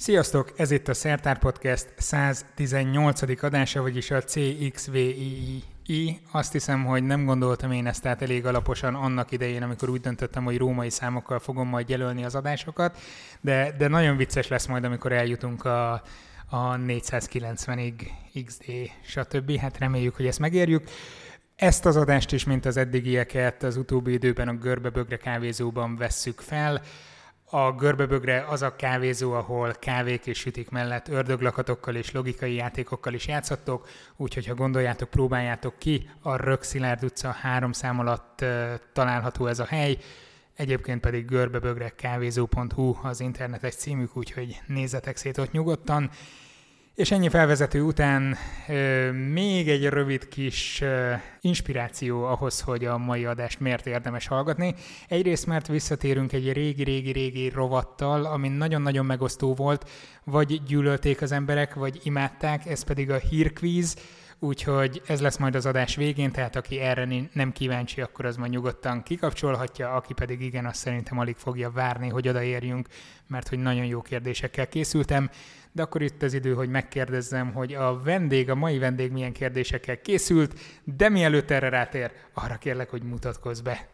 Sziasztok! Ez itt a Szertár Podcast 118. adása, vagyis a CXVII. Azt hiszem, hogy nem gondoltam én ezt át elég alaposan annak idején, amikor úgy döntöttem, hogy római számokkal fogom majd jelölni az adásokat, de, de nagyon vicces lesz majd, amikor eljutunk a, a 490-ig, XD, stb. Hát reméljük, hogy ezt megérjük. Ezt az adást is, mint az eddigieket, az utóbbi időben a Görbebögre kávézóban vesszük fel. A görbebögre az a kávézó, ahol kávék és sütik mellett ördöglakatokkal és logikai játékokkal is játszottok, úgyhogy ha gondoljátok, próbáljátok ki, a Rökszilárd utca három szám alatt található ez a hely, egyébként pedig görbebögre kávézó.hu az internetes címük, úgyhogy nézzetek szét ott nyugodtan. És ennyi felvezető után euh, még egy rövid kis euh, inspiráció ahhoz, hogy a mai adást miért érdemes hallgatni. Egyrészt, mert visszatérünk egy régi-régi-régi rovattal, ami nagyon-nagyon megosztó volt, vagy gyűlölték az emberek, vagy imádták, ez pedig a hírkvíz, úgyhogy ez lesz majd az adás végén, tehát aki erre nem kíváncsi, akkor az majd nyugodtan kikapcsolhatja, aki pedig igen, azt szerintem alig fogja várni, hogy odaérjünk, mert hogy nagyon jó kérdésekkel készültem de akkor itt az idő, hogy megkérdezzem, hogy a vendég, a mai vendég milyen kérdésekkel készült, de mielőtt erre rátér, arra kérlek, hogy mutatkozz be.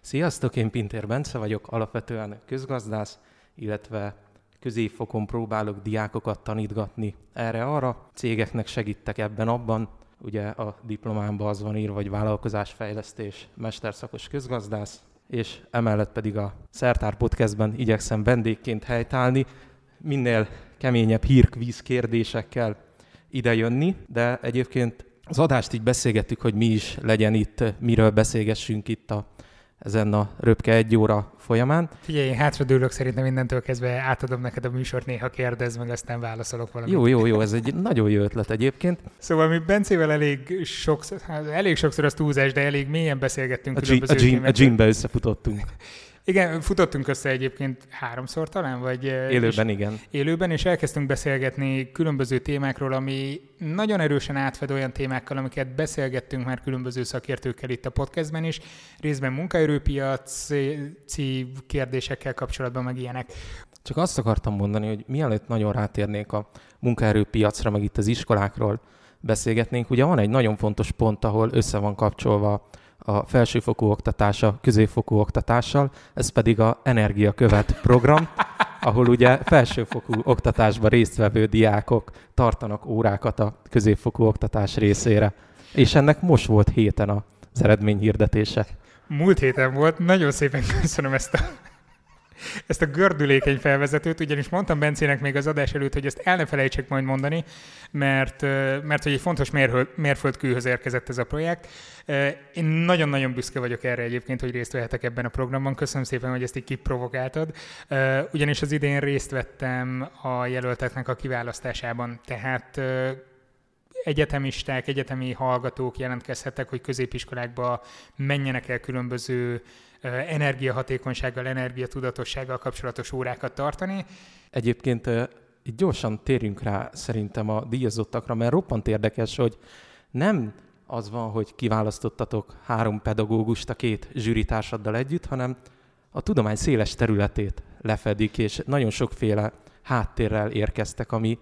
Sziasztok, én Pintér Bence vagyok, alapvetően közgazdász, illetve középfokon próbálok diákokat tanítgatni erre-arra. Cégeknek segítek ebben abban, ugye a diplomámban az van írva, vagy vállalkozásfejlesztés, mesterszakos közgazdász, és emellett pedig a Szertár Podcastben igyekszem vendégként helytállni, minél keményebb hírkvíz kérdésekkel idejönni, de egyébként az adást így beszélgettük, hogy mi is legyen itt, miről beszélgessünk itt a, ezen a röpke egy óra folyamán. Figyelj, én hátradőlök szerintem mindentől kezdve átadom neked a műsort, néha kérdez, meg aztán válaszolok valamit. Jó, jó, jó, ez egy nagyon jó ötlet egyébként. Szóval mi Bencével elég sokszor, hát elég sokszor az túlzás, de elég mélyen beszélgettünk a, a, gym, a gymbe összefutottunk. Igen, futottunk össze egyébként háromszor talán, vagy... Élőben, igen. Élőben, és elkezdtünk beszélgetni különböző témákról, ami nagyon erősen átfed olyan témákkal, amiket beszélgettünk már különböző szakértőkkel itt a podcastben is, részben munkaerőpiaci kérdésekkel kapcsolatban, meg ilyenek. Csak azt akartam mondani, hogy mielőtt nagyon rátérnék a munkaerőpiacra, meg itt az iskolákról beszélgetnénk, ugye van egy nagyon fontos pont, ahol össze van kapcsolva a felsőfokú oktatása középfokú oktatással, ez pedig a Energiakövet program, ahol ugye felsőfokú oktatásban résztvevő diákok tartanak órákat a középfokú oktatás részére. És ennek most volt héten az eredményhirdetése. Múlt héten volt, nagyon szépen köszönöm ezt a ezt a gördülékeny felvezetőt, ugyanis mondtam Bencének még az adás előtt, hogy ezt el ne felejtsek majd mondani, mert, mert hogy egy fontos mérföldkőhöz érkezett ez a projekt. Én nagyon-nagyon büszke vagyok erre egyébként, hogy részt vehetek ebben a programban. Köszönöm szépen, hogy ezt így kiprovokáltad. Ugyanis az idén részt vettem a jelölteknek a kiválasztásában, tehát egyetemisták, egyetemi hallgatók jelentkezhettek, hogy középiskolákba menjenek el különböző energiahatékonysággal, energiatudatossággal kapcsolatos órákat tartani. Egyébként itt gyorsan térjünk rá szerintem a díjazottakra, mert roppant érdekes, hogy nem az van, hogy kiválasztottatok három pedagógust a két zsűritársaddal együtt, hanem a tudomány széles területét lefedik, és nagyon sokféle háttérrel érkeztek, ami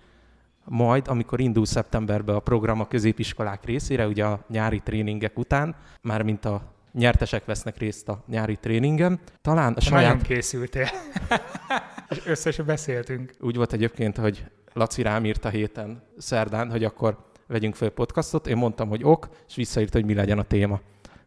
majd, amikor indul szeptemberben a program a középiskolák részére, ugye a nyári tréningek után, már mint a nyertesek vesznek részt a nyári tréningen. Talán a saját... Nagyon készültél. és összesen beszéltünk. Úgy volt egyébként, hogy Laci rám írt a héten szerdán, hogy akkor vegyünk fel podcastot. Én mondtam, hogy ok, és visszaírt, hogy mi legyen a téma.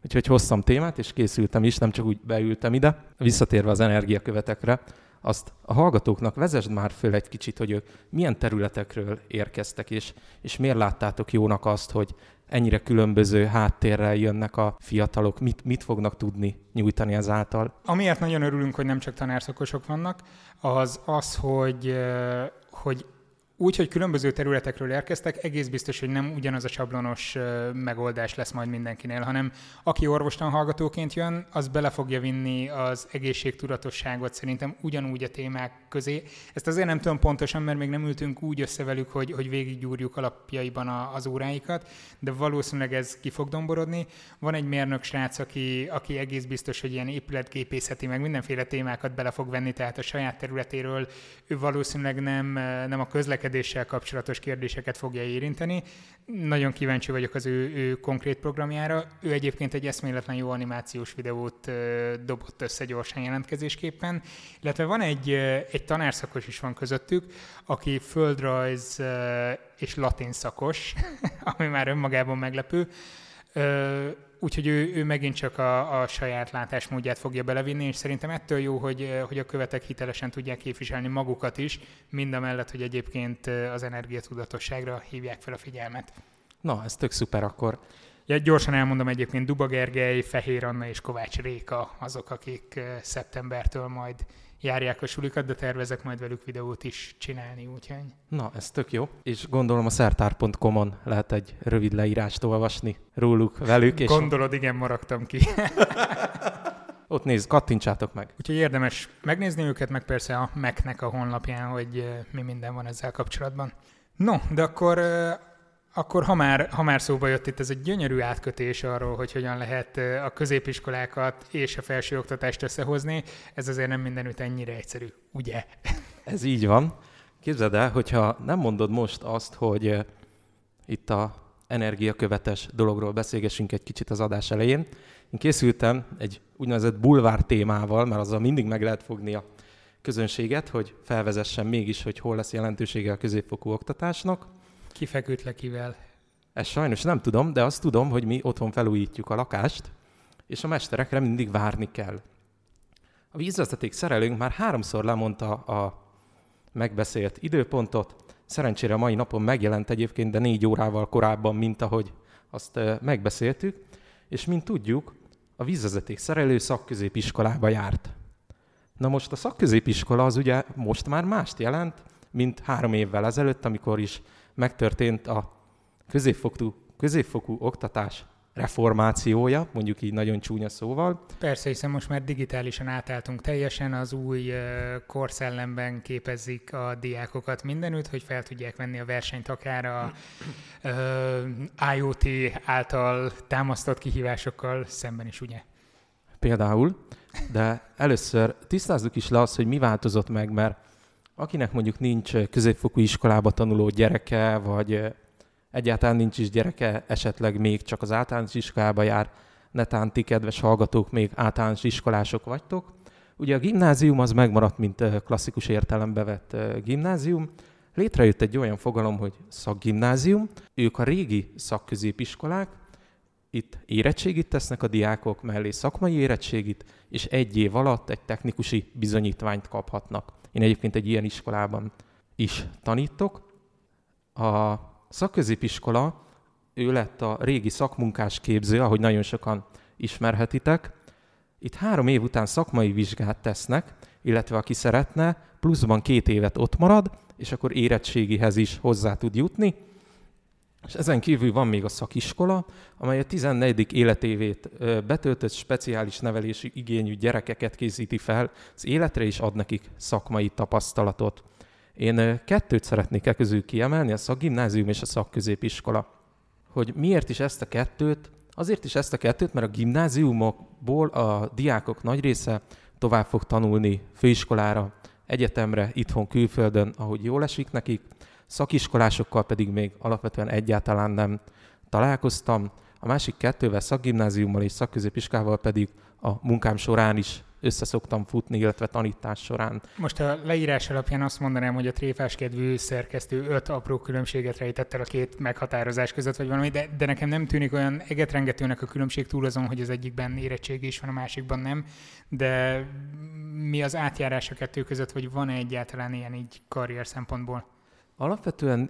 Úgyhogy hoztam témát, és készültem is, nem csak úgy beültem ide. Visszatérve az energiakövetekre, azt a hallgatóknak vezesd már föl egy kicsit, hogy ők milyen területekről érkeztek, és, és miért láttátok jónak azt, hogy ennyire különböző háttérrel jönnek a fiatalok, mit, mit fognak tudni nyújtani ezáltal? Amiért nagyon örülünk, hogy nem csak tanárszakosok vannak, az az, hogy, hogy úgy, hogy különböző területekről érkeztek, egész biztos, hogy nem ugyanaz a sablonos megoldás lesz majd mindenkinél, hanem aki orvostan hallgatóként jön, az bele fogja vinni az egészségtudatosságot szerintem ugyanúgy a témák közé. Ezt azért nem tudom pontosan, mert még nem ültünk úgy össze velük, hogy, hogy végiggyúrjuk alapjaiban a, az óráikat, de valószínűleg ez ki fog domborodni. Van egy mérnök srác, aki, aki egész biztos, hogy ilyen épületgépészeti, meg mindenféle témákat bele fog venni, tehát a saját területéről ő valószínűleg nem, nem a közlekedéssel kapcsolatos kérdéseket fogja érinteni. Nagyon kíváncsi vagyok az ő, ő konkrét programjára. Ő egyébként egy eszméletlen jó animációs videót dobott össze gyorsan jelentkezésképpen, illetve van egy, egy tanárszakos is van közöttük, aki földrajz és latin szakos, ami már önmagában meglepő úgyhogy ő, ő megint csak a, a saját látásmódját fogja belevinni, és szerintem ettől jó, hogy, hogy a követek hitelesen tudják képviselni magukat is, mind a mellett, hogy egyébként az energiatudatosságra hívják fel a figyelmet. Na, ez tök szuper akkor. Ja, gyorsan elmondom egyébként, Duba Gergely, Fehér Anna és Kovács Réka azok, akik szeptembertől majd járják a sulikat, de tervezek majd velük videót is csinálni, úgyhogy... Na, ez tök jó. És gondolom a szertár.com-on lehet egy rövid leírást olvasni róluk, velük. És... Gondolod, igen, maradtam ki. Ott nézd, kattintsátok meg. Úgyhogy érdemes megnézni őket, meg persze a Mac-nek a honlapján, hogy mi minden van ezzel kapcsolatban. No, de akkor akkor ha már, ha már szóba jött itt ez egy gyönyörű átkötés arról, hogy hogyan lehet a középiskolákat és a felsőoktatást összehozni, ez azért nem mindenütt ennyire egyszerű, ugye? Ez így van. Képzeld el, hogyha nem mondod most azt, hogy itt a energiakövetes dologról beszélgessünk egy kicsit az adás elején. Én készültem egy úgynevezett bulvár témával, mert azzal mindig meg lehet fogni a közönséget, hogy felvezessen mégis, hogy hol lesz jelentősége a középfokú oktatásnak. Ki feküdt le kivel? Ezt sajnos nem tudom, de azt tudom, hogy mi otthon felújítjuk a lakást, és a mesterekre mindig várni kell. A vízvezeték szerelőnk már háromszor lemondta a megbeszélt időpontot. Szerencsére a mai napon megjelent egyébként, de négy órával korábban, mint ahogy azt megbeszéltük. És mint tudjuk, a vízvezeték szerelő szakközépiskolába járt. Na most a szakközépiskola az ugye most már mást jelent, mint három évvel ezelőtt, amikor is megtörtént a középfokú, középfokú oktatás reformációja, mondjuk így nagyon csúnya szóval. Persze, hiszen most már digitálisan átálltunk teljesen, az új korszellemben képezik a diákokat mindenütt, hogy fel tudják venni a versenyt akár a IoT által támasztott kihívásokkal szemben is, ugye? Például, de először tisztázzuk is le azt, hogy mi változott meg, mert akinek mondjuk nincs középfokú iskolába tanuló gyereke, vagy egyáltalán nincs is gyereke, esetleg még csak az általános iskolába jár, netán ti, kedves hallgatók, még általános iskolások vagytok. Ugye a gimnázium az megmaradt, mint klasszikus értelembe vett gimnázium. Létrejött egy olyan fogalom, hogy szakgimnázium. Ők a régi szakközépiskolák, itt érettségit tesznek a diákok, mellé szakmai érettségit, és egy év alatt egy technikusi bizonyítványt kaphatnak. Én egyébként egy ilyen iskolában is tanítok. A szakközépiskola, ő lett a régi szakmunkás képző, ahogy nagyon sokan ismerhetitek. Itt három év után szakmai vizsgát tesznek, illetve aki szeretne, pluszban két évet ott marad, és akkor érettségihez is hozzá tud jutni. És ezen kívül van még a szakiskola, amely a 14. életévét betöltött speciális nevelési igényű gyerekeket készíti fel az életre, és ad nekik szakmai tapasztalatot. Én kettőt szeretnék e közül kiemelni, a szakgimnázium és a szakközépiskola. Hogy miért is ezt a kettőt? Azért is ezt a kettőt, mert a gimnáziumokból a diákok nagy része tovább fog tanulni főiskolára, egyetemre, itthon, külföldön, ahogy jól esik nekik, szakiskolásokkal pedig még alapvetően egyáltalán nem találkoztam. A másik kettővel, szakgimnáziummal és szakközépiskával pedig a munkám során is összeszoktam futni, illetve tanítás során. Most a leírás alapján azt mondanám, hogy a tréfáskedvű szerkesztő öt apró különbséget rejtett el a két meghatározás között, vagy valami, de, de nekem nem tűnik olyan egetrengetőnek a különbség túl azon, hogy az egyikben érettségi is van, a másikban nem, de mi az átjárás a kettő között, vagy van-e egyáltalán ilyen így karrier szempontból? Alapvetően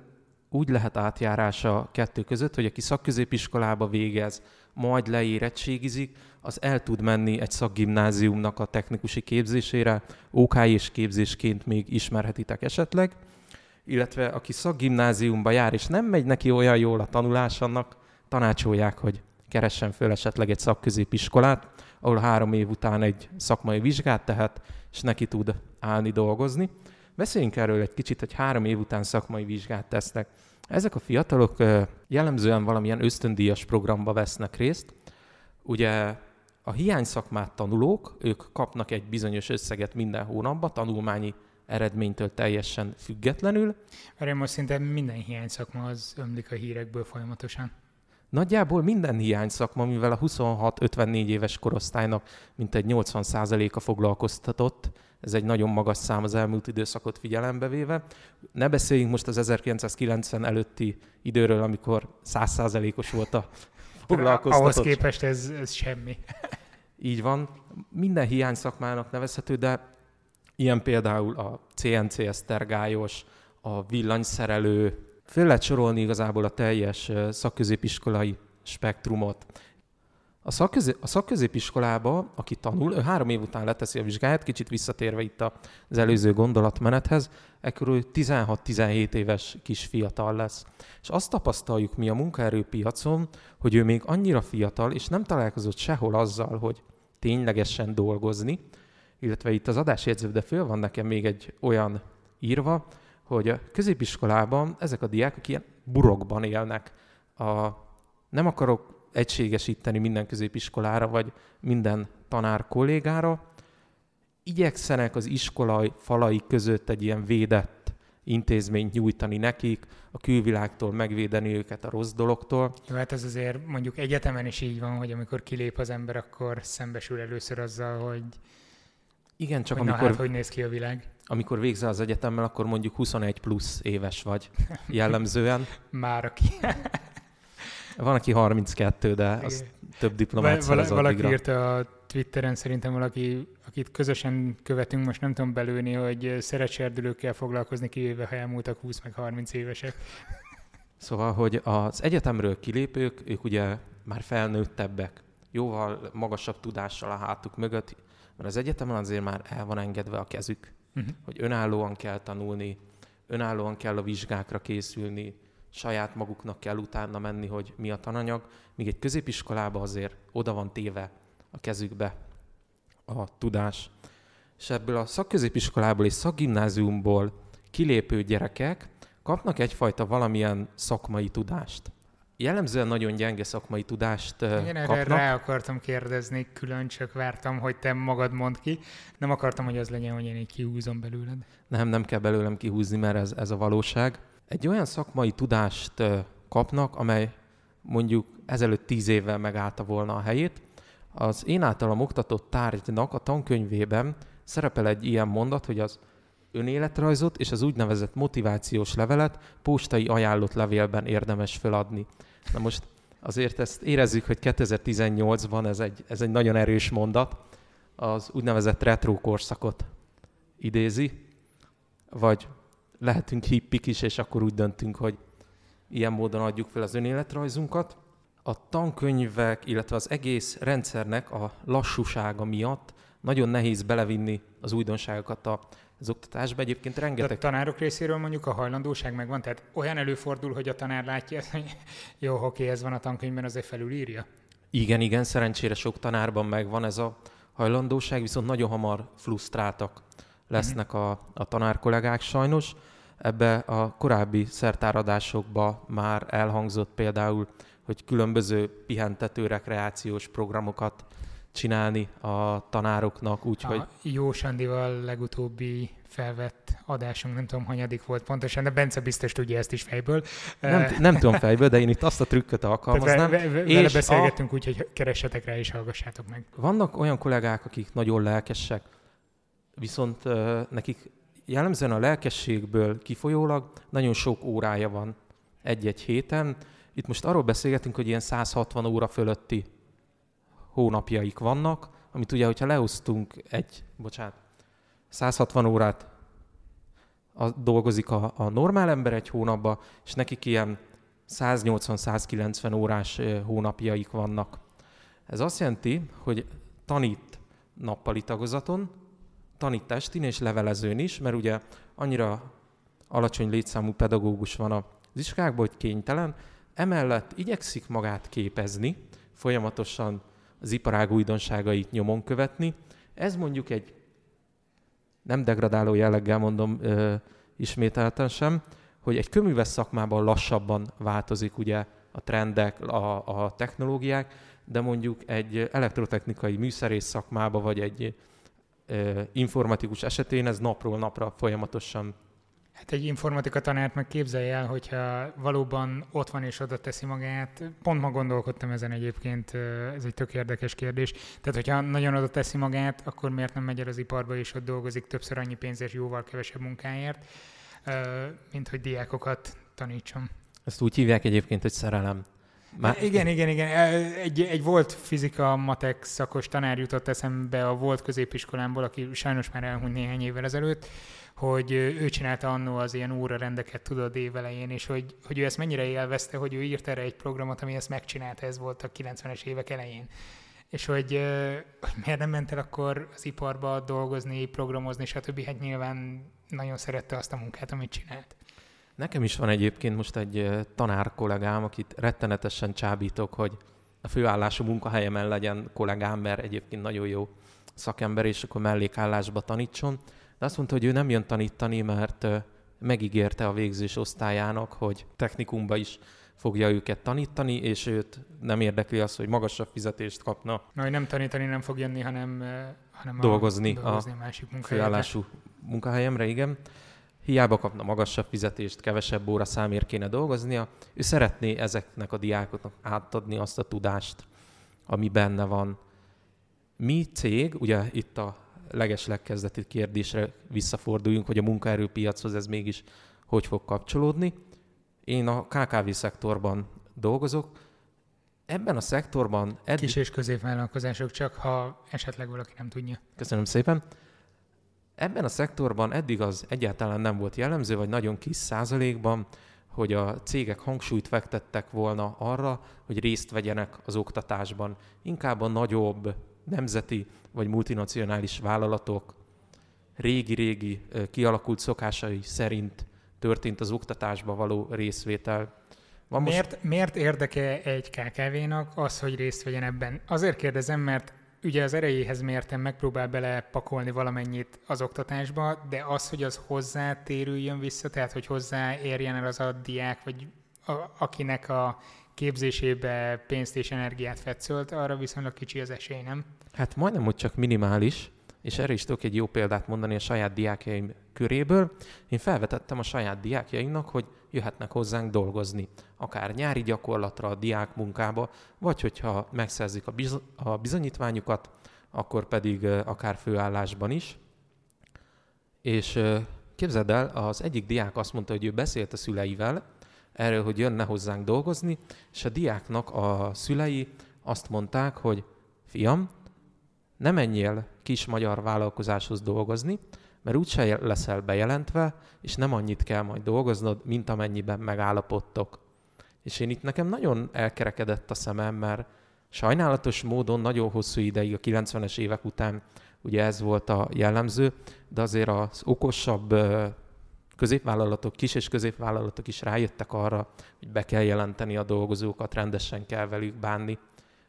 úgy lehet átjárása a kettő között, hogy aki szakközépiskolába végez, majd leérettségizik, az el tud menni egy szakgimnáziumnak a technikusi képzésére, OK és képzésként még ismerhetitek esetleg, illetve aki szakgimnáziumba jár, és nem megy neki olyan jól a tanulás, annak tanácsolják, hogy keressen föl esetleg egy szakközépiskolát, ahol három év után egy szakmai vizsgát tehet, és neki tud állni dolgozni. Beszéljünk erről egy kicsit, hogy három év után szakmai vizsgát tesznek. Ezek a fiatalok jellemzően valamilyen ösztöndíjas programba vesznek részt. Ugye a hiány szakmát tanulók, ők kapnak egy bizonyos összeget minden hónapban, tanulmányi eredménytől teljesen függetlenül. Erre most szinte minden hiány szakma az ömlik a hírekből folyamatosan. Nagyjából minden hiány szakma, mivel a 26-54 éves korosztálynak mintegy 80%-a foglalkoztatott, ez egy nagyon magas szám az elmúlt időszakot figyelembe véve. Ne beszéljünk most az 1990 előtti időről, amikor 100%-os volt a foglalkoztatott. Ahhoz képest ez, ez semmi. Így van. Minden hiány szakmának nevezhető, de ilyen például a CNC esztergályos, a villanyszerelő, Föl lehet sorolni igazából a teljes szakközépiskolai spektrumot. A, szakközé, a szakközépiskolába, aki tanul, ő három év után leteszi a vizsgáját, kicsit visszatérve itt az előző gondolatmenethez, ekkor ő 16-17 éves kis fiatal lesz. És azt tapasztaljuk mi a munkaerőpiacon, hogy ő még annyira fiatal, és nem találkozott sehol azzal, hogy ténylegesen dolgozni, illetve itt az adásjegyzőbe föl van nekem még egy olyan írva, hogy a középiskolában ezek a diákok ilyen burokban élnek. A, nem akarok egységesíteni minden középiskolára, vagy minden tanár kollégára. Igyekszenek az iskolai falai között egy ilyen védett intézményt nyújtani nekik, a külvilágtól megvédeni őket a rossz dologtól. Jó, hát ez azért mondjuk egyetemen is így van, hogy amikor kilép az ember, akkor szembesül először azzal, hogy igen, csak hogy amikor... Na hát, hogy néz ki a világ? Amikor végzel az egyetemmel, akkor mondjuk 21 plusz éves vagy jellemzően. Már aki. Van, aki 32, de az több diplomát Val- Valaki írta a Twitteren, szerintem valaki, akit közösen követünk, most nem tudom belőni, hogy szerecserdülőkkel foglalkozni, kivéve ha elmúltak 20 meg 30 évesek. Szóval, hogy az egyetemről kilépők, ők ugye már felnőttebbek, jóval magasabb tudással a hátuk mögött, mert az egyetemen azért már el van engedve a kezük uh-huh. hogy önállóan kell tanulni, önállóan kell a vizsgákra készülni, saját maguknak kell utána menni, hogy mi a tananyag, míg egy középiskolába azért oda van téve a kezükbe a tudás. És ebből a szakközépiskolából és szakgimnáziumból kilépő gyerekek kapnak egyfajta valamilyen szakmai tudást jellemzően nagyon gyenge szakmai tudást Igen, kapnak. rá akartam kérdezni, külön csak vártam, hogy te magad mond ki. Nem akartam, hogy az legyen, hogy én így kihúzom belőled. Nem, nem kell belőlem kihúzni, mert ez, ez a valóság. Egy olyan szakmai tudást kapnak, amely mondjuk ezelőtt tíz évvel megállta volna a helyét. Az én általam oktatott tárgynak a tankönyvében szerepel egy ilyen mondat, hogy az önéletrajzot és az úgynevezett motivációs levelet postai ajánlott levélben érdemes feladni. Na most azért ezt érezzük, hogy 2018-ban ez egy, ez egy nagyon erős mondat, az úgynevezett retro korszakot idézi, vagy lehetünk hippik is, és akkor úgy döntünk, hogy ilyen módon adjuk fel az önéletrajzunkat. A tankönyvek, illetve az egész rendszernek a lassúsága miatt nagyon nehéz belevinni az újdonságokat a az oktatásban. Egyébként rengeteg... De a tanárok részéről mondjuk a hajlandóság megvan? Tehát olyan előfordul, hogy a tanár látja, hogy jó, oké, ez van a tankönyvben, azért felülírja? Igen, igen, szerencsére sok tanárban megvan ez a hajlandóság, viszont nagyon hamar frusztráltak lesznek a, a tanárkollégák sajnos. Ebbe a korábbi szertáradásokba már elhangzott például, hogy különböző pihentető rekreációs programokat csinálni a tanároknak, úgyhogy... Jó Sandival legutóbbi felvett adásunk, nem tudom, hanyadik volt pontosan, de Bence biztos tudja ezt is fejből. Nem, nem tudom fejből, de én itt azt a trükköt alkalmaznám. Ve, ve, vele és beszélgettünk a... úgy, hogy keressetek rá és hallgassátok meg. Vannak olyan kollégák, akik nagyon lelkesek, viszont uh, nekik jellemzően a lelkességből kifolyólag nagyon sok órája van egy-egy héten. Itt most arról beszélgetünk, hogy ilyen 160 óra fölötti hónapjaik vannak, amit ugye, hogyha leosztunk egy, bocsánat, 160 órát a, dolgozik a, a normál ember egy hónapba, és nekik ilyen 180-190 órás hónapjaik vannak. Ez azt jelenti, hogy tanít nappali tagozaton, tanít testin és levelezőn is, mert ugye annyira alacsony létszámú pedagógus van az iskolákban, hogy kénytelen, emellett igyekszik magát képezni, folyamatosan az iparág újdonságait nyomon követni. Ez mondjuk egy nem degradáló jelleggel mondom ö, ismételten sem, hogy egy köműves szakmában lassabban változik ugye a trendek, a, a technológiák, de mondjuk egy elektrotechnikai műszerész szakmába, vagy egy ö, informatikus esetén ez napról napra folyamatosan Hát egy informatika tanárt meg képzelje el, hogyha valóban ott van és oda teszi magát. Pont ma gondolkodtam ezen egyébként, ez egy tök érdekes kérdés. Tehát, hogyha nagyon oda teszi magát, akkor miért nem megy el az iparba és ott dolgozik többször annyi pénzért, jóval kevesebb munkáért, mint hogy diákokat tanítson. Ezt úgy hívják egyébként, hogy szerelem. Már... Igen, igen, igen. Egy, egy volt fizika, matek szakos tanár jutott eszembe a volt középiskolámból, aki sajnos már elhunyt néhány évvel ezelőtt, hogy ő csinálta annó az ilyen órarendeket, tudod, évelején, és hogy, hogy ő ezt mennyire élvezte, hogy ő írt erre egy programot, ami ezt megcsinálta, ez volt a 90-es évek elején. És hogy, hogy miért nem ment el akkor az iparba dolgozni, programozni, stb. Hát nyilván nagyon szerette azt a munkát, amit csinált. Nekem is van egyébként most egy tanár kollégám, akit rettenetesen csábítok, hogy a főállású munkahelyemen legyen kollégám, mert egyébként nagyon jó szakember, és akkor mellékállásba tanítson. De azt mondta, hogy ő nem jön tanítani, mert megígérte a végzős osztályának, hogy technikumba is fogja őket tanítani, és őt nem érdekli az, hogy magasabb fizetést kapna. Na, hogy nem tanítani nem fog jönni, hanem, hanem dolgozni, a, dolgozni a, a másik főállású munkahelyemre, igen. Hiába kapna magasabb fizetést, kevesebb óra számért kéne dolgoznia. Ő szeretné ezeknek a diákoknak átadni azt a tudást, ami benne van. Mi cég, ugye itt a legeslegkezdeti kérdésre visszaforduljunk, hogy a munkaerőpiachoz ez mégis hogy fog kapcsolódni. Én a KKV szektorban dolgozok. Ebben a szektorban... Eddig... Kis és középvállalkozások csak, ha esetleg valaki nem tudja. Köszönöm szépen. Ebben a szektorban eddig az egyáltalán nem volt jellemző, vagy nagyon kis százalékban, hogy a cégek hangsúlyt fektettek volna arra, hogy részt vegyenek az oktatásban. Inkább a nagyobb nemzeti vagy multinacionális vállalatok régi-régi kialakult szokásai szerint történt az oktatásba való részvétel. Van most... miért, érdeke egy KKV-nak az, hogy részt vegyen ebben? Azért kérdezem, mert ugye az erejéhez mérten megpróbál belepakolni valamennyit az oktatásba, de az, hogy az hozzá térüljön vissza, tehát hogy hozzá érjen el az a diák, vagy a, akinek a képzésébe pénzt és energiát fetszölt, arra viszonylag kicsi az esély, nem? Hát majdnem, hogy csak minimális, és erre is tudok egy jó példát mondani a saját diákjaim köréből. Én felvetettem a saját diákjaimnak, hogy jöhetnek hozzánk dolgozni, akár nyári gyakorlatra, a diák munkába, vagy hogyha megszerzik a, biz- a bizonyítványukat, akkor pedig akár főállásban is. És képzeld el, az egyik diák azt mondta, hogy ő beszélt a szüleivel, erről, hogy jönne hozzánk dolgozni, és a diáknak a szülei azt mondták, hogy fiam, ne menjél kis magyar vállalkozáshoz dolgozni, mert úgyse leszel bejelentve, és nem annyit kell majd dolgoznod, mint amennyiben megállapodtok. És én itt nekem nagyon elkerekedett a szemem, mert sajnálatos módon nagyon hosszú ideig, a 90-es évek után ugye ez volt a jellemző, de azért az okosabb középvállalatok, kis és középvállalatok is rájöttek arra, hogy be kell jelenteni a dolgozókat, rendesen kell velük bánni,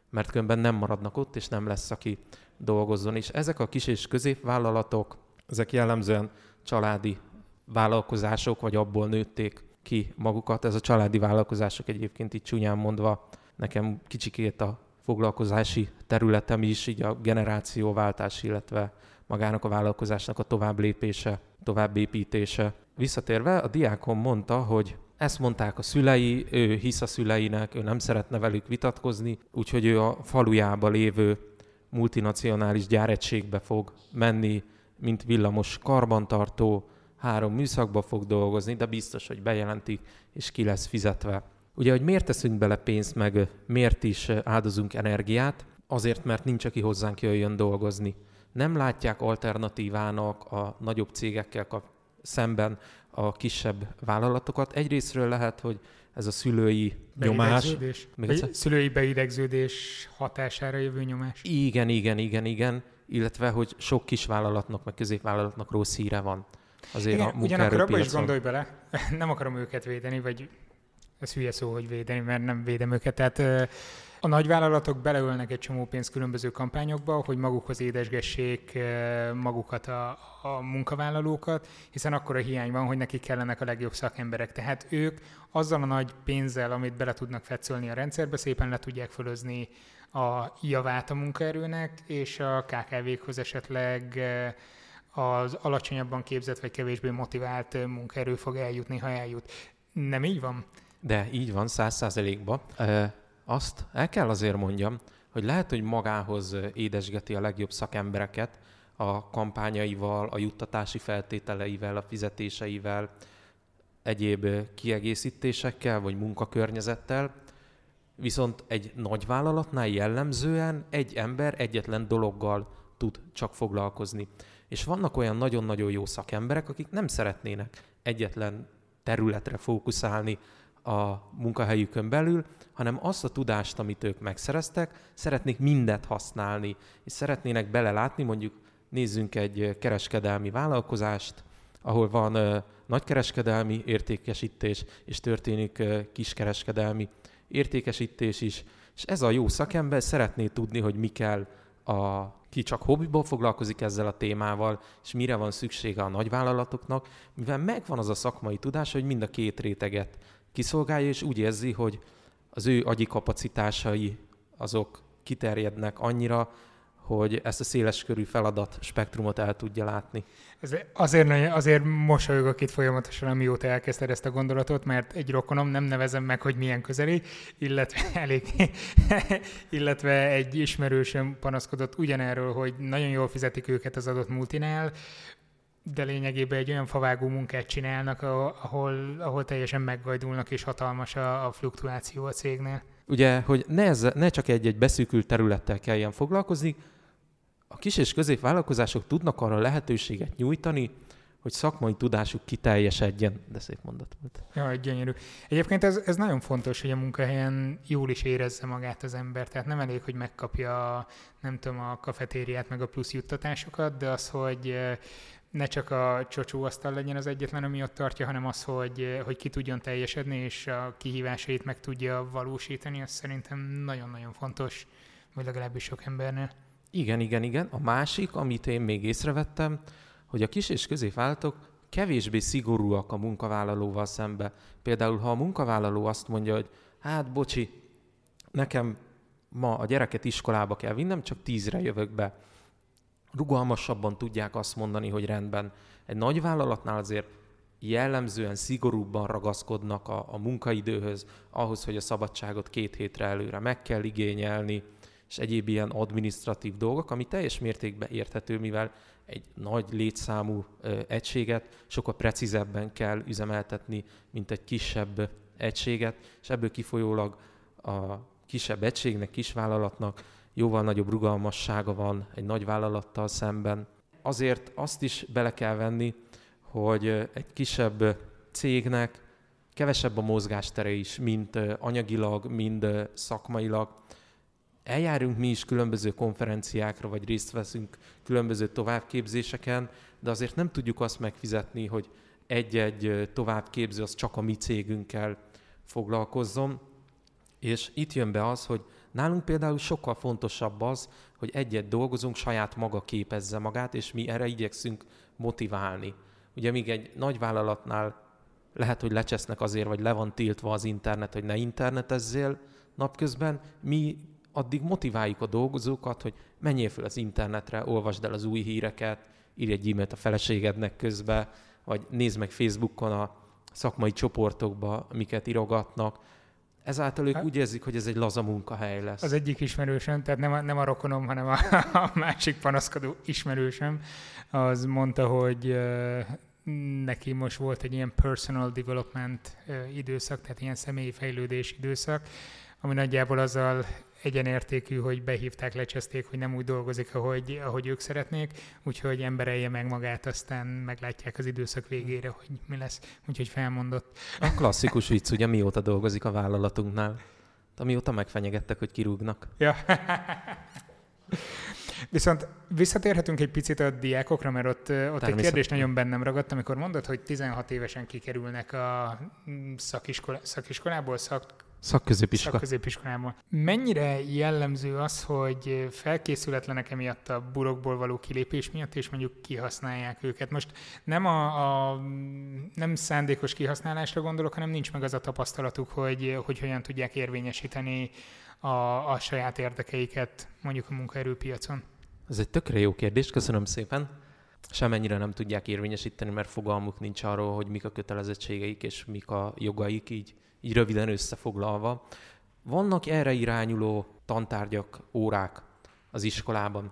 mert különben nem maradnak ott, és nem lesz, aki dolgozzon. És ezek a kis és középvállalatok, ezek jellemzően családi vállalkozások, vagy abból nőtték ki magukat. Ez a családi vállalkozások egyébként itt csúnyán mondva nekem kicsikét a foglalkozási területem is, így a generációváltás, illetve magának a vállalkozásnak a tovább lépése, tovább építése. Visszatérve, a diákon mondta, hogy ezt mondták a szülei, ő hisz a szüleinek, ő nem szeretne velük vitatkozni, úgyhogy ő a falujába lévő multinacionális gyáregységbe fog menni, mint villamos karbantartó, három műszakba fog dolgozni, de biztos, hogy bejelentik, és ki lesz fizetve. Ugye, hogy miért teszünk bele pénzt, meg miért is áldozunk energiát? Azért, mert nincs, aki hozzánk jöjjön dolgozni. Nem látják alternatívának a nagyobb cégekkel kap- szemben a kisebb vállalatokat. Egyrésztről lehet, hogy ez a szülői nyomás. Még szülői beidegződés hatására jövő nyomás. Igen, igen, igen, igen. Illetve, hogy sok kis vállalatnak, meg középvállalatnak rossz híre van. azért Igen, a ugyanakkor abba is gondolj bele, nem akarom őket védeni, vagy ez hülye szó, hogy védeni, mert nem védem őket. Tehát a nagyvállalatok beleölnek egy csomó pénzt különböző kampányokba, hogy magukhoz édesgessék magukat a, a munkavállalókat, hiszen akkor a hiány van, hogy nekik kellenek a legjobb szakemberek. Tehát ők azzal a nagy pénzzel, amit bele tudnak fetszölni a rendszerbe, szépen le tudják fölözni a javát a munkaerőnek, és a KKV-khoz esetleg ö, az alacsonyabban képzett vagy kevésbé motivált munkaerő fog eljutni, ha eljut. Nem így van? De így van, száz százalékban. E, azt el kell azért mondjam, hogy lehet, hogy magához ö, édesgeti a legjobb szakembereket a kampányaival, a juttatási feltételeivel, a fizetéseivel, egyéb kiegészítésekkel vagy munkakörnyezettel, viszont egy nagy vállalatnál jellemzően egy ember egyetlen dologgal tud csak foglalkozni. És vannak olyan nagyon-nagyon jó szakemberek, akik nem szeretnének egyetlen területre fókuszálni a munkahelyükön belül, hanem azt a tudást, amit ők megszereztek, szeretnék mindet használni, és szeretnének belelátni, mondjuk nézzünk egy kereskedelmi vállalkozást, ahol van nagykereskedelmi értékesítés, és történik kiskereskedelmi értékesítés is, és ez a jó szakember szeretné tudni, hogy mi kell a ki csak hobbiból foglalkozik ezzel a témával, és mire van szüksége a nagyvállalatoknak, mivel megvan az a szakmai tudás, hogy mind a két réteget kiszolgálja, és úgy érzi, hogy az ő agyi kapacitásai azok kiterjednek annyira, hogy ezt a széleskörű feladat spektrumot el tudja látni. Ez azért, azért mosolyogok itt folyamatosan, amióta elkezdted ezt a gondolatot, mert egy rokonom, nem nevezem meg, hogy milyen közeli, illetve elég, illetve egy ismerősöm panaszkodott ugyanerről, hogy nagyon jól fizetik őket az adott multinál, de lényegében egy olyan favágó munkát csinálnak, ahol, ahol, teljesen meggajdulnak, és hatalmas a, a fluktuáció a cégnél. Ugye, hogy ne, ezzel, ne csak egy-egy beszűkült területtel kelljen foglalkozni, a kis és középvállalkozások tudnak arra lehetőséget nyújtani, hogy szakmai tudásuk kiteljesedjen. De szép mondat volt. Ja, gyönyörű. Egyébként ez, ez nagyon fontos, hogy a munkahelyen jól is érezze magát az ember. Tehát nem elég, hogy megkapja, nem tudom, a kafetériát, meg a plusz juttatásokat, de az, hogy ne csak a csocsóasztal legyen az egyetlen, ami ott tartja, hanem az, hogy, hogy ki tudjon teljesedni, és a kihívásait meg tudja valósítani, az szerintem nagyon-nagyon fontos, vagy legalábbis sok embernél. Igen, igen, igen. A másik, amit én még észrevettem, hogy a kis és középvállalatok kevésbé szigorúak a munkavállalóval szembe. Például, ha a munkavállaló azt mondja, hogy hát bocsi, nekem ma a gyereket iskolába kell vinnem, csak tízre jövök be. Rugalmasabban tudják azt mondani, hogy rendben. Egy nagy vállalatnál azért jellemzően szigorúbban ragaszkodnak a, a munkaidőhöz, ahhoz, hogy a szabadságot két hétre előre meg kell igényelni, és egyéb ilyen administratív dolgok, ami teljes mértékben érthető, mivel egy nagy létszámú ö, egységet sokkal precízebben kell üzemeltetni, mint egy kisebb egységet, és ebből kifolyólag a kisebb egységnek, kisvállalatnak jóval nagyobb rugalmassága van egy nagy vállalattal szemben. Azért azt is bele kell venni, hogy egy kisebb cégnek kevesebb a mozgástere is, mint anyagilag, mind szakmailag. Eljárunk mi is különböző konferenciákra, vagy részt veszünk különböző továbbképzéseken, de azért nem tudjuk azt megfizetni, hogy egy-egy továbbképző az csak a mi cégünkkel foglalkozzon. És itt jön be az, hogy nálunk például sokkal fontosabb az, hogy egyet dolgozunk, saját maga képezze magát, és mi erre igyekszünk motiválni. Ugye míg egy nagy vállalatnál lehet, hogy lecsesznek azért, vagy le van tiltva az internet, hogy ne internetezzél napközben, mi addig motiváljuk a dolgozókat, hogy menjél fel az internetre, olvasd el az új híreket, írj egy e-mailt a feleségednek közbe, vagy nézd meg Facebookon a szakmai csoportokba, miket írogatnak. Ezáltal ők Hát- úgy érzik, hogy ez egy laza munkahely lesz. Az egyik ismerősöm, tehát nem a, nem a rokonom, hanem a, a másik panaszkodó ismerősöm, az mondta, hogy ö, neki most volt egy ilyen personal development ö, időszak, tehát ilyen személyi fejlődés időszak, ami nagyjából azzal egyenértékű, hogy behívták, lecseszték, hogy nem úgy dolgozik, ahogy, ahogy ők szeretnék, úgyhogy emberelje meg magát, aztán meglátják az időszak végére, hogy mi lesz. Úgyhogy felmondott. A klasszikus vicc, ugye mióta dolgozik a vállalatunknál? Amióta megfenyegettek, hogy kirúgnak. Ja. Viszont visszatérhetünk egy picit a diákokra, mert ott, ott egy kérdés nagyon bennem ragadt, amikor mondod, hogy 16 évesen kikerülnek a mm, szakiskola, szakiskolából, szak, Szakközépiskola. Szakközépiskolából. Mennyire jellemző az, hogy felkészületlenek emiatt a burokból való kilépés miatt, és mondjuk kihasználják őket? Most nem a, a nem szándékos kihasználásra gondolok, hanem nincs meg az a tapasztalatuk, hogy, hogy hogyan tudják érvényesíteni a, a saját érdekeiket mondjuk a munkaerőpiacon. Ez egy tökre jó kérdés, köszönöm szépen. Semennyire nem tudják érvényesíteni, mert fogalmuk nincs arról, hogy mik a kötelezettségeik és mik a jogaik, így így röviden összefoglalva. Vannak erre irányuló tantárgyak, órák az iskolában.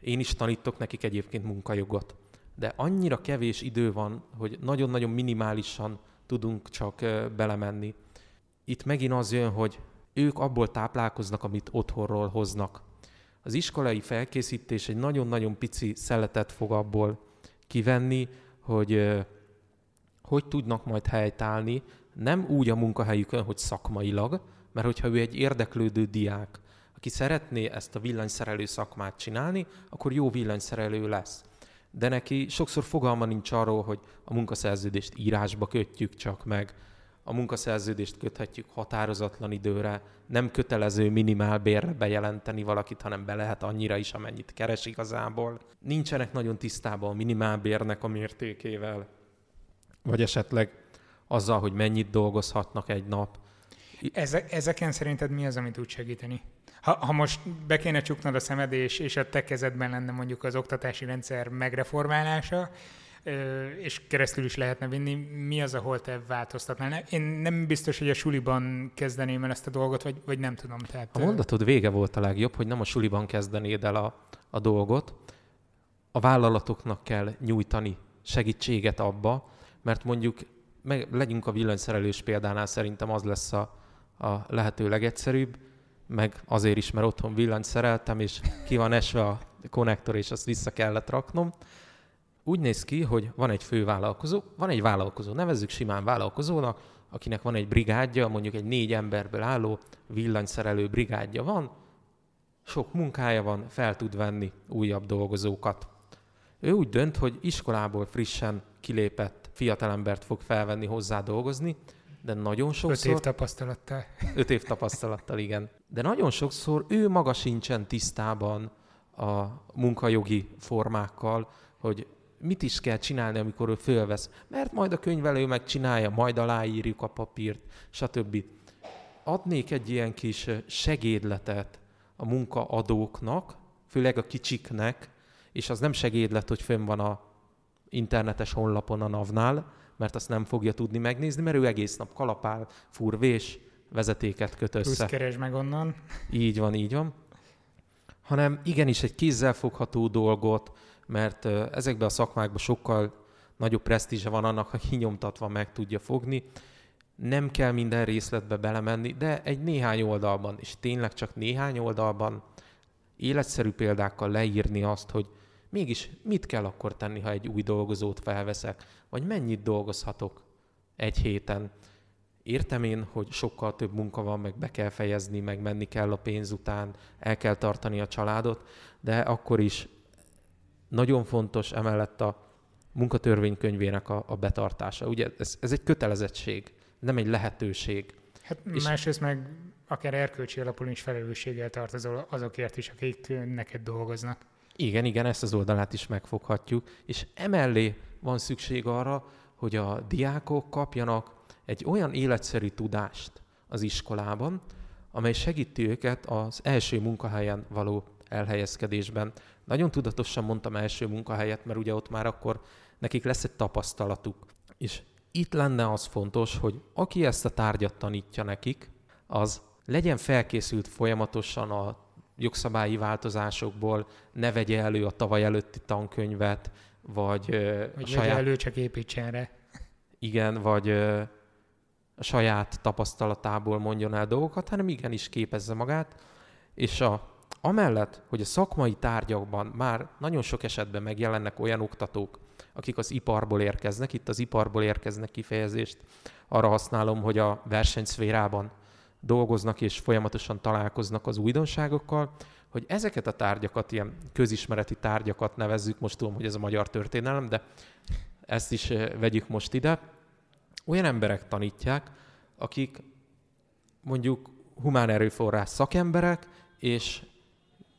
Én is tanítok nekik egyébként munkajogot. De annyira kevés idő van, hogy nagyon-nagyon minimálisan tudunk csak belemenni. Itt megint az jön, hogy ők abból táplálkoznak, amit otthonról hoznak. Az iskolai felkészítés egy nagyon-nagyon pici szeletet fog abból kivenni, hogy hogy tudnak majd helytállni, nem úgy a munkahelyükön, hogy szakmailag, mert hogyha ő egy érdeklődő diák, aki szeretné ezt a villanyszerelő szakmát csinálni, akkor jó villanyszerelő lesz. De neki sokszor fogalma nincs arról, hogy a munkaszerződést írásba kötjük csak meg, a munkaszerződést köthetjük határozatlan időre, nem kötelező minimál bérre bejelenteni valakit, hanem be lehet annyira is, amennyit keres igazából. Nincsenek nagyon tisztában a minimálbérnek a mértékével, vagy esetleg azzal, hogy mennyit dolgozhatnak egy nap. Ezek, ezeken szerinted mi az, amit tud segíteni? Ha, ha most be kéne csuknod a szemed, és, és a te kezedben lenne mondjuk az oktatási rendszer megreformálása, és keresztül is lehetne vinni, mi az, ahol te változtatnál? Én nem biztos, hogy a suliban kezdeném el ezt a dolgot, vagy, vagy nem tudom. Tehát, a mondatod vége volt a legjobb, hogy nem a suliban kezdenéd el a, a dolgot. A vállalatoknak kell nyújtani segítséget abba, mert mondjuk meg, legyünk a villanyszerelős példánál, szerintem az lesz a, a lehető legegyszerűbb, meg azért is, mert otthon villanyt szereltem, és ki van esve a konnektor, és azt vissza kellett raknom. Úgy néz ki, hogy van egy fővállalkozó, van egy vállalkozó, nevezzük simán vállalkozónak, akinek van egy brigádja, mondjuk egy négy emberből álló villanyszerelő brigádja van, sok munkája van, fel tud venni újabb dolgozókat. Ő úgy dönt, hogy iskolából frissen kilépett fiatalembert fog felvenni hozzá dolgozni, de nagyon sokszor... Öt év tapasztalattal. Öt év tapasztalattal, igen. De nagyon sokszor ő maga sincsen tisztában a munkajogi formákkal, hogy mit is kell csinálni, amikor ő fölvesz. Mert majd a könyvelő megcsinálja, majd aláírjuk a papírt, stb. Adnék egy ilyen kis segédletet a munkaadóknak, főleg a kicsiknek, és az nem segédlet, hogy fönn van a internetes honlapon a NAV-nál, mert azt nem fogja tudni megnézni, mert ő egész nap kalapál, furvés, vezetéket köt össze. Plusz keres meg onnan. Így van, így van. Hanem igenis egy kézzelfogható dolgot, mert ezekben a szakmákban sokkal nagyobb presztízse van annak, aki nyomtatva meg tudja fogni. Nem kell minden részletbe belemenni, de egy néhány oldalban, és tényleg csak néhány oldalban életszerű példákkal leírni azt, hogy Mégis mit kell akkor tenni, ha egy új dolgozót felveszek? Vagy mennyit dolgozhatok egy héten? Értem én, hogy sokkal több munka van, meg be kell fejezni, meg menni kell a pénz után, el kell tartani a családot, de akkor is nagyon fontos emellett a munkatörvénykönyvének a, a betartása. Ugye ez, ez egy kötelezettség, nem egy lehetőség. Hát és másrészt meg akár erkölcsi alapul is felelősséggel tartozol azokért is, akik neked dolgoznak. Igen, igen, ezt az oldalát is megfoghatjuk, és emellé van szükség arra, hogy a diákok kapjanak egy olyan életszerű tudást az iskolában, amely segíti őket az első munkahelyen való elhelyezkedésben. Nagyon tudatosan mondtam első munkahelyet, mert ugye ott már akkor nekik lesz egy tapasztalatuk. És itt lenne az fontos, hogy aki ezt a tárgyat tanítja nekik, az legyen felkészült folyamatosan a jogszabályi változásokból ne vegye elő a tavaly előtti tankönyvet, vagy vagy saját... elő, csak építsen rá. Igen, vagy a saját tapasztalatából mondjon el dolgokat, hanem igenis képezze magát, és a, amellett, hogy a szakmai tárgyakban már nagyon sok esetben megjelennek olyan oktatók, akik az iparból érkeznek, itt az iparból érkeznek kifejezést, arra használom, hogy a versenyszférában dolgoznak és folyamatosan találkoznak az újdonságokkal, hogy ezeket a tárgyakat, ilyen közismereti tárgyakat nevezzük, most tudom, hogy ez a magyar történelem, de ezt is vegyük most ide, olyan emberek tanítják, akik mondjuk humán erőforrás szakemberek, és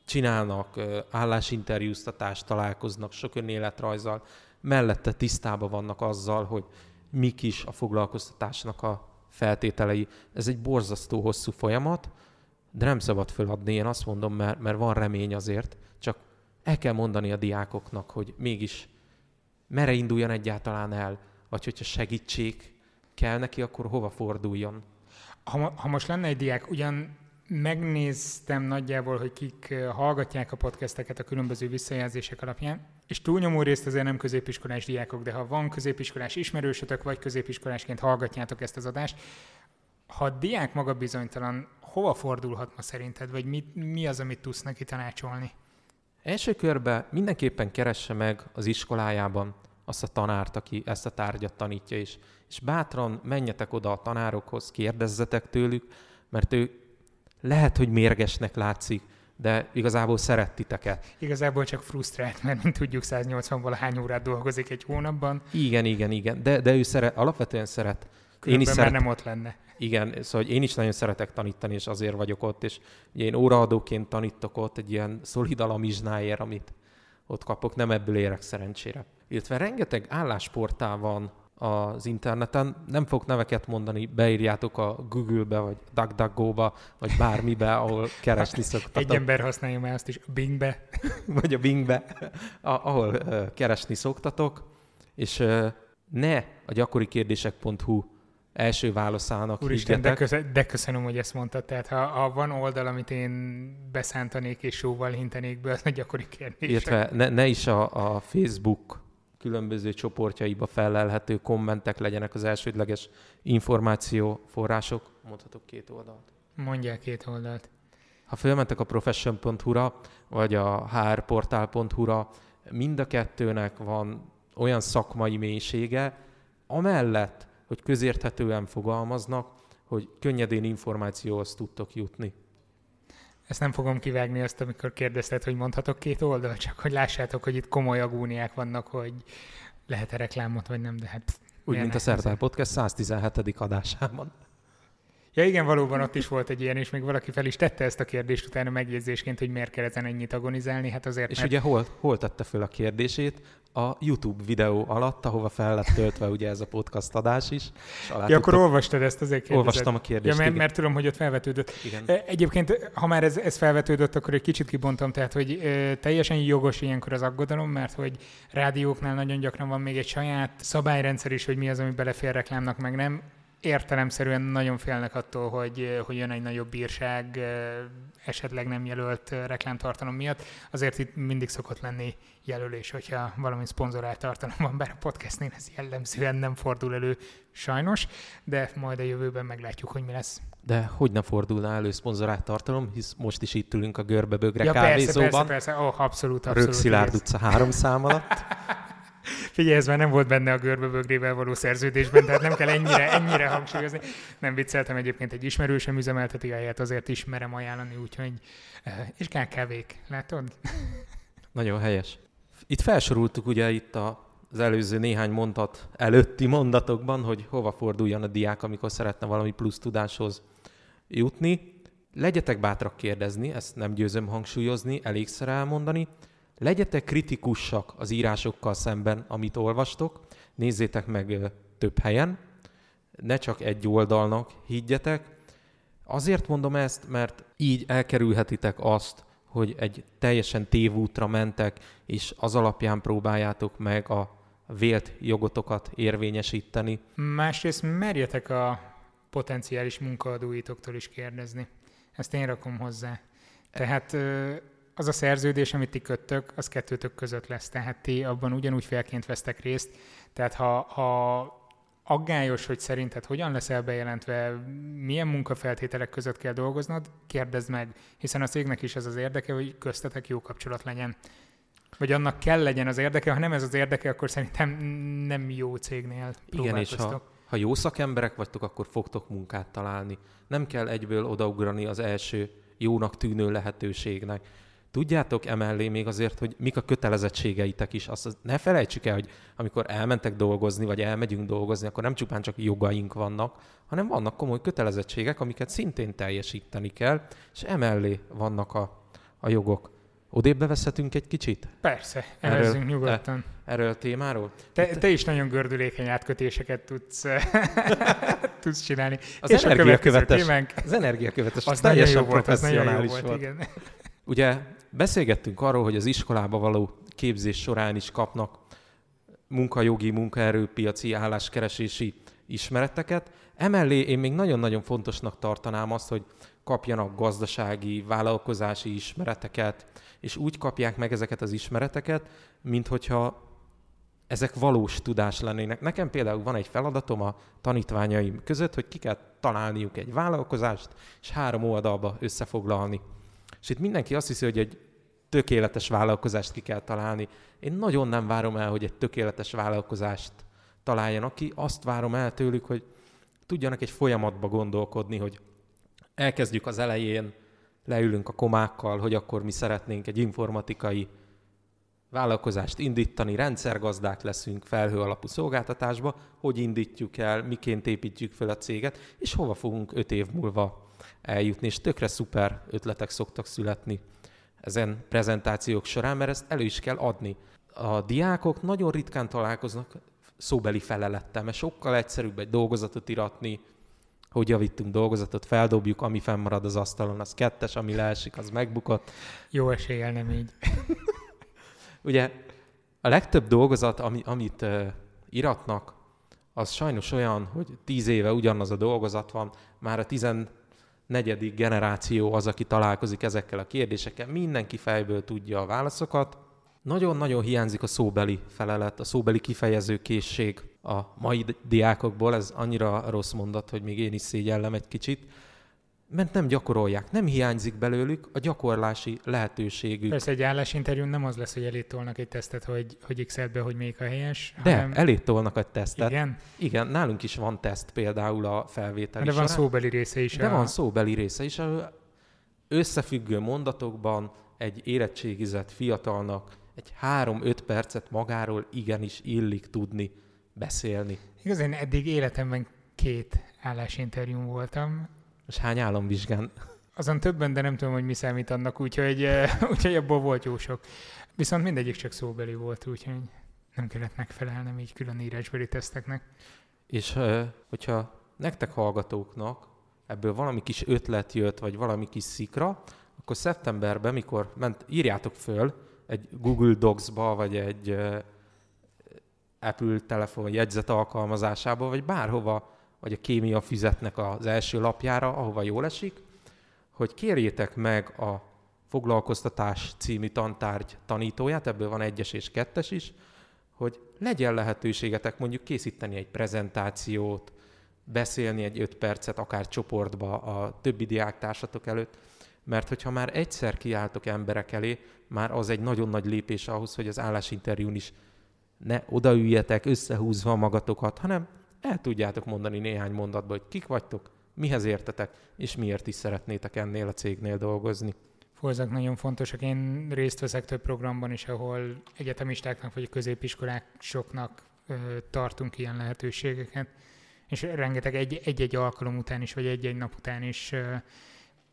csinálnak állásinterjúztatást, találkoznak sok önéletrajzal, mellette tisztában vannak azzal, hogy mik is a foglalkoztatásnak a feltételei. Ez egy borzasztó hosszú folyamat, de nem szabad föladni, én azt mondom, mert, mert van remény azért, csak el kell mondani a diákoknak, hogy mégis merre induljon egyáltalán el, vagy hogyha segítség kell neki, akkor hova forduljon. Ha, ha most lenne egy diák, ugyan megnéztem nagyjából, hogy kik hallgatják a podcasteket a különböző visszajelzések alapján, és túlnyomó részt azért nem középiskolás diákok, de ha van középiskolás ismerősötök, vagy középiskolásként hallgatjátok ezt az adást, ha a diák maga bizonytalan, hova fordulhat ma szerinted, vagy mi, mi az, amit tudsz neki tanácsolni? Első körben mindenképpen keresse meg az iskolájában azt a tanárt, aki ezt a tárgyat tanítja, és, és bátran menjetek oda a tanárokhoz, kérdezzetek tőlük, mert ő lehet, hogy mérgesnek látszik, de igazából szeret titeket. Igazából csak frusztrált, mert mint tudjuk 180 hány órát dolgozik egy hónapban. Igen, igen, igen, de, de ő szeret, alapvetően szeret. Különben én is szeret, nem ott lenne. Igen, szóval én is nagyon szeretek tanítani, és azért vagyok ott, és ugye én óraadóként tanítok ott egy ilyen szolid alamizsnáért, amit ott kapok, nem ebből érek szerencsére. Illetve rengeteg állásportál van az interneten. Nem fogok neveket mondani, beírjátok a Google-be, vagy DuckDuckGo-ba, vagy bármibe, ahol keresni szoktatok. Egy ember használja már azt is, Bingbe. vagy a Bingbe, ahol uh, keresni szoktatok, és uh, ne a gyakori kérdések.hu első válaszának Úristen, de, köszön, de köszönöm, hogy ezt mondtad. Tehát ha, ha van oldal, amit én beszántanék és sóval hintenék be, az a gyakori kérdés. Illetve ne, ne is a, a Facebook különböző csoportjaiba felelhető kommentek legyenek az elsődleges információforrások. Mondhatok két oldalt. Mondják két oldalt. Ha fölmentek a profession.hu-ra, vagy a hrportál.hu-ra, mind a kettőnek van olyan szakmai mélysége, amellett, hogy közérthetően fogalmaznak, hogy könnyedén információhoz tudtok jutni. Ezt nem fogom kivágni azt, amikor kérdezted, hogy mondhatok két oldal, csak hogy lássátok, hogy itt komoly agóniák vannak, hogy lehet-e reklámot, vagy nem, de hát... Úgy, mint a Szerdán Podcast 117. adásában. Ja igen, valóban ott is volt egy ilyen, és még valaki fel is tette ezt a kérdést utána megjegyzésként, hogy miért kell ezen ennyit agonizálni. Hát azért, és mert... ugye hol, hol tette föl a kérdését? A YouTube videó alatt, ahova fel lett töltve ugye ez a podcast adás is. ja, akkor olvastad ezt azért kérdezed. Olvastam a kérdést. Ja, mert, mert tudom, hogy ott felvetődött. Igen. E, egyébként, ha már ez, ez felvetődött, akkor egy kicsit kibontom, tehát, hogy e, teljesen jogos ilyenkor az aggodalom, mert hogy rádióknál nagyon gyakran van még egy saját szabályrendszer is, hogy mi az, ami belefér reklámnak, meg nem értelemszerűen nagyon félnek attól, hogy, hogy jön egy nagyobb bírság esetleg nem jelölt reklámtartalom miatt. Azért itt mindig szokott lenni jelölés, hogyha valami szponzorált tartalom van, bár a podcastnél ez jellemzően nem fordul elő sajnos, de majd a jövőben meglátjuk, hogy mi lesz. De hogy ne fordulna elő szponzorált tartalom, hisz most is itt ülünk a Görbebögre ja, kávézóban. Persze, persze, persze. Oh, abszolút, abszolút. Rögszilárd utca három szám alatt. Figyelj, ez már nem volt benne a görbebögrével való szerződésben, tehát nem kell ennyire, ennyire hangsúlyozni. Nem vicceltem egyébként, egy ismerősem üzemelteti helyet, azért is merem ajánlani, úgyhogy... Eh, és KKV-k, látod? Nagyon helyes. Itt felsoroltuk ugye itt a, az előző néhány mondat előtti mondatokban, hogy hova forduljon a diák, amikor szeretne valami plusz tudáshoz jutni. Legyetek bátrak kérdezni, ezt nem győzöm hangsúlyozni, elégszer elmondani. Legyetek kritikusak az írásokkal szemben, amit olvastok, nézzétek meg több helyen, ne csak egy oldalnak higgyetek. Azért mondom ezt, mert így elkerülhetitek azt, hogy egy teljesen tévútra mentek, és az alapján próbáljátok meg a vélt jogotokat érvényesíteni. Másrészt merjetek a potenciális munkaadóitoktól is kérdezni. Ezt én rakom hozzá. Tehát az a szerződés, amit ti köttök, az kettőtök között lesz. Tehát ti abban ugyanúgy felként vesztek részt. Tehát ha, ha aggályos, hogy szerinted hogyan leszel bejelentve, milyen munkafeltételek között kell dolgoznod, kérdezd meg, hiszen a cégnek is ez az érdeke, hogy köztetek jó kapcsolat legyen. Vagy annak kell legyen az érdeke, ha nem ez az érdeke, akkor szerintem nem jó cégnél Igen, és ha, ha jó szakemberek vagytok, akkor fogtok munkát találni. Nem kell egyből odaugrani az első jónak tűnő lehetőségnek. Tudjátok emellé még azért, hogy mik a kötelezettségeitek is. Azt ne felejtsük el, hogy amikor elmentek dolgozni, vagy elmegyünk dolgozni, akkor nem csupán csak jogaink vannak, hanem vannak komoly kötelezettségek, amiket szintén teljesíteni kell, és emellé vannak a, a jogok. Odébb beveszhetünk egy kicsit? Persze, elvezzünk nyugodtan. Erről a témáról? Te, te is nagyon gördülékeny átkötéseket tudsz, tudsz csinálni. Az és energiakövetes, témánk, az energiakövetes, az teljesen jó volt, az nagyon jó volt, volt. Igen. Ugye beszélgettünk arról, hogy az iskolába való képzés során is kapnak munkajogi, munkaerőpiaci, álláskeresési ismereteket. Emellé én még nagyon-nagyon fontosnak tartanám azt, hogy kapjanak gazdasági, vállalkozási ismereteket, és úgy kapják meg ezeket az ismereteket, mint hogyha ezek valós tudás lennének. Nekem például van egy feladatom a tanítványaim között, hogy ki kell találniuk egy vállalkozást, és három oldalba összefoglalni. És itt mindenki azt hiszi, hogy egy tökéletes vállalkozást ki kell találni. Én nagyon nem várom el, hogy egy tökéletes vállalkozást találjanak ki. Azt várom el tőlük, hogy tudjanak egy folyamatba gondolkodni, hogy elkezdjük az elején, leülünk a komákkal, hogy akkor mi szeretnénk egy informatikai vállalkozást indítani, rendszergazdák leszünk felhő alapú szolgáltatásba, hogy indítjuk el, miként építjük fel a céget, és hova fogunk öt év múlva eljutni, és tökre szuper ötletek szoktak születni ezen prezentációk során, mert ezt elő is kell adni. A diákok nagyon ritkán találkoznak szóbeli felelettel, mert sokkal egyszerűbb egy dolgozatot iratni, hogy javítunk dolgozatot, feldobjuk, ami fennmarad az asztalon, az kettes, ami leesik, az megbukott. Jó eséllyel nem így. Ugye a legtöbb dolgozat, ami, amit uh, iratnak, az sajnos olyan, hogy tíz éve ugyanaz a dolgozat van, már a tizennegyedik generáció az, aki találkozik ezekkel a kérdésekkel, mindenki fejből tudja a válaszokat. Nagyon-nagyon hiányzik a szóbeli felelet, a szóbeli kifejező készség a mai diákokból, ez annyira rossz mondat, hogy még én is szégyellem egy kicsit, mert nem gyakorolják, nem hiányzik belőlük a gyakorlási lehetőségük. Persze egy állásinterjún nem az lesz, hogy elétolnak egy tesztet, hogy, hogy x be, hogy melyik a helyes. De, hanem... elétolnak egy tesztet. Igen? Igen, nálunk is van teszt például a felvétel. De van szóbeli része is. De a... van szóbeli része is. Összefüggő mondatokban egy érettségizett fiatalnak egy három-öt percet magáról igenis illik tudni beszélni. Igaz, én eddig életemben két állásinterjún voltam, és hány államvizsgán? Azon többen, de nem tudom, hogy mi számít annak, úgyhogy, eh, úgyhogy abból volt jó sok. Viszont mindegyik csak szóbeli volt, úgyhogy nem kellett megfelelnem így külön írásbeli teszteknek. És eh, hogyha nektek hallgatóknak ebből valami kis ötlet jött, vagy valami kis szikra, akkor szeptemberben, mikor ment, írjátok föl egy Google Docs-ba, vagy egy eh, Apple telefon jegyzet alkalmazásába, vagy bárhova vagy a kémia füzetnek az első lapjára, ahova jól esik, hogy kérjétek meg a foglalkoztatás című tantárgy tanítóját, ebből van egyes és kettes is, hogy legyen lehetőségetek mondjuk készíteni egy prezentációt, beszélni egy öt percet, akár csoportba a többi diáktársatok előtt, mert hogyha már egyszer kiálltok emberek elé, már az egy nagyon nagy lépés ahhoz, hogy az állásinterjún is ne odaüljetek összehúzva magatokat, hanem el tudjátok mondani néhány mondatban, hogy kik vagytok, mihez értetek, és miért is szeretnétek ennél a cégnél dolgozni. Ezek nagyon fontosak. Én részt veszek több programban is, ahol egyetemistáknak vagy középiskolásoknak ö, tartunk ilyen lehetőségeket, és rengeteg egy, egy-egy alkalom után is, vagy egy-egy nap után is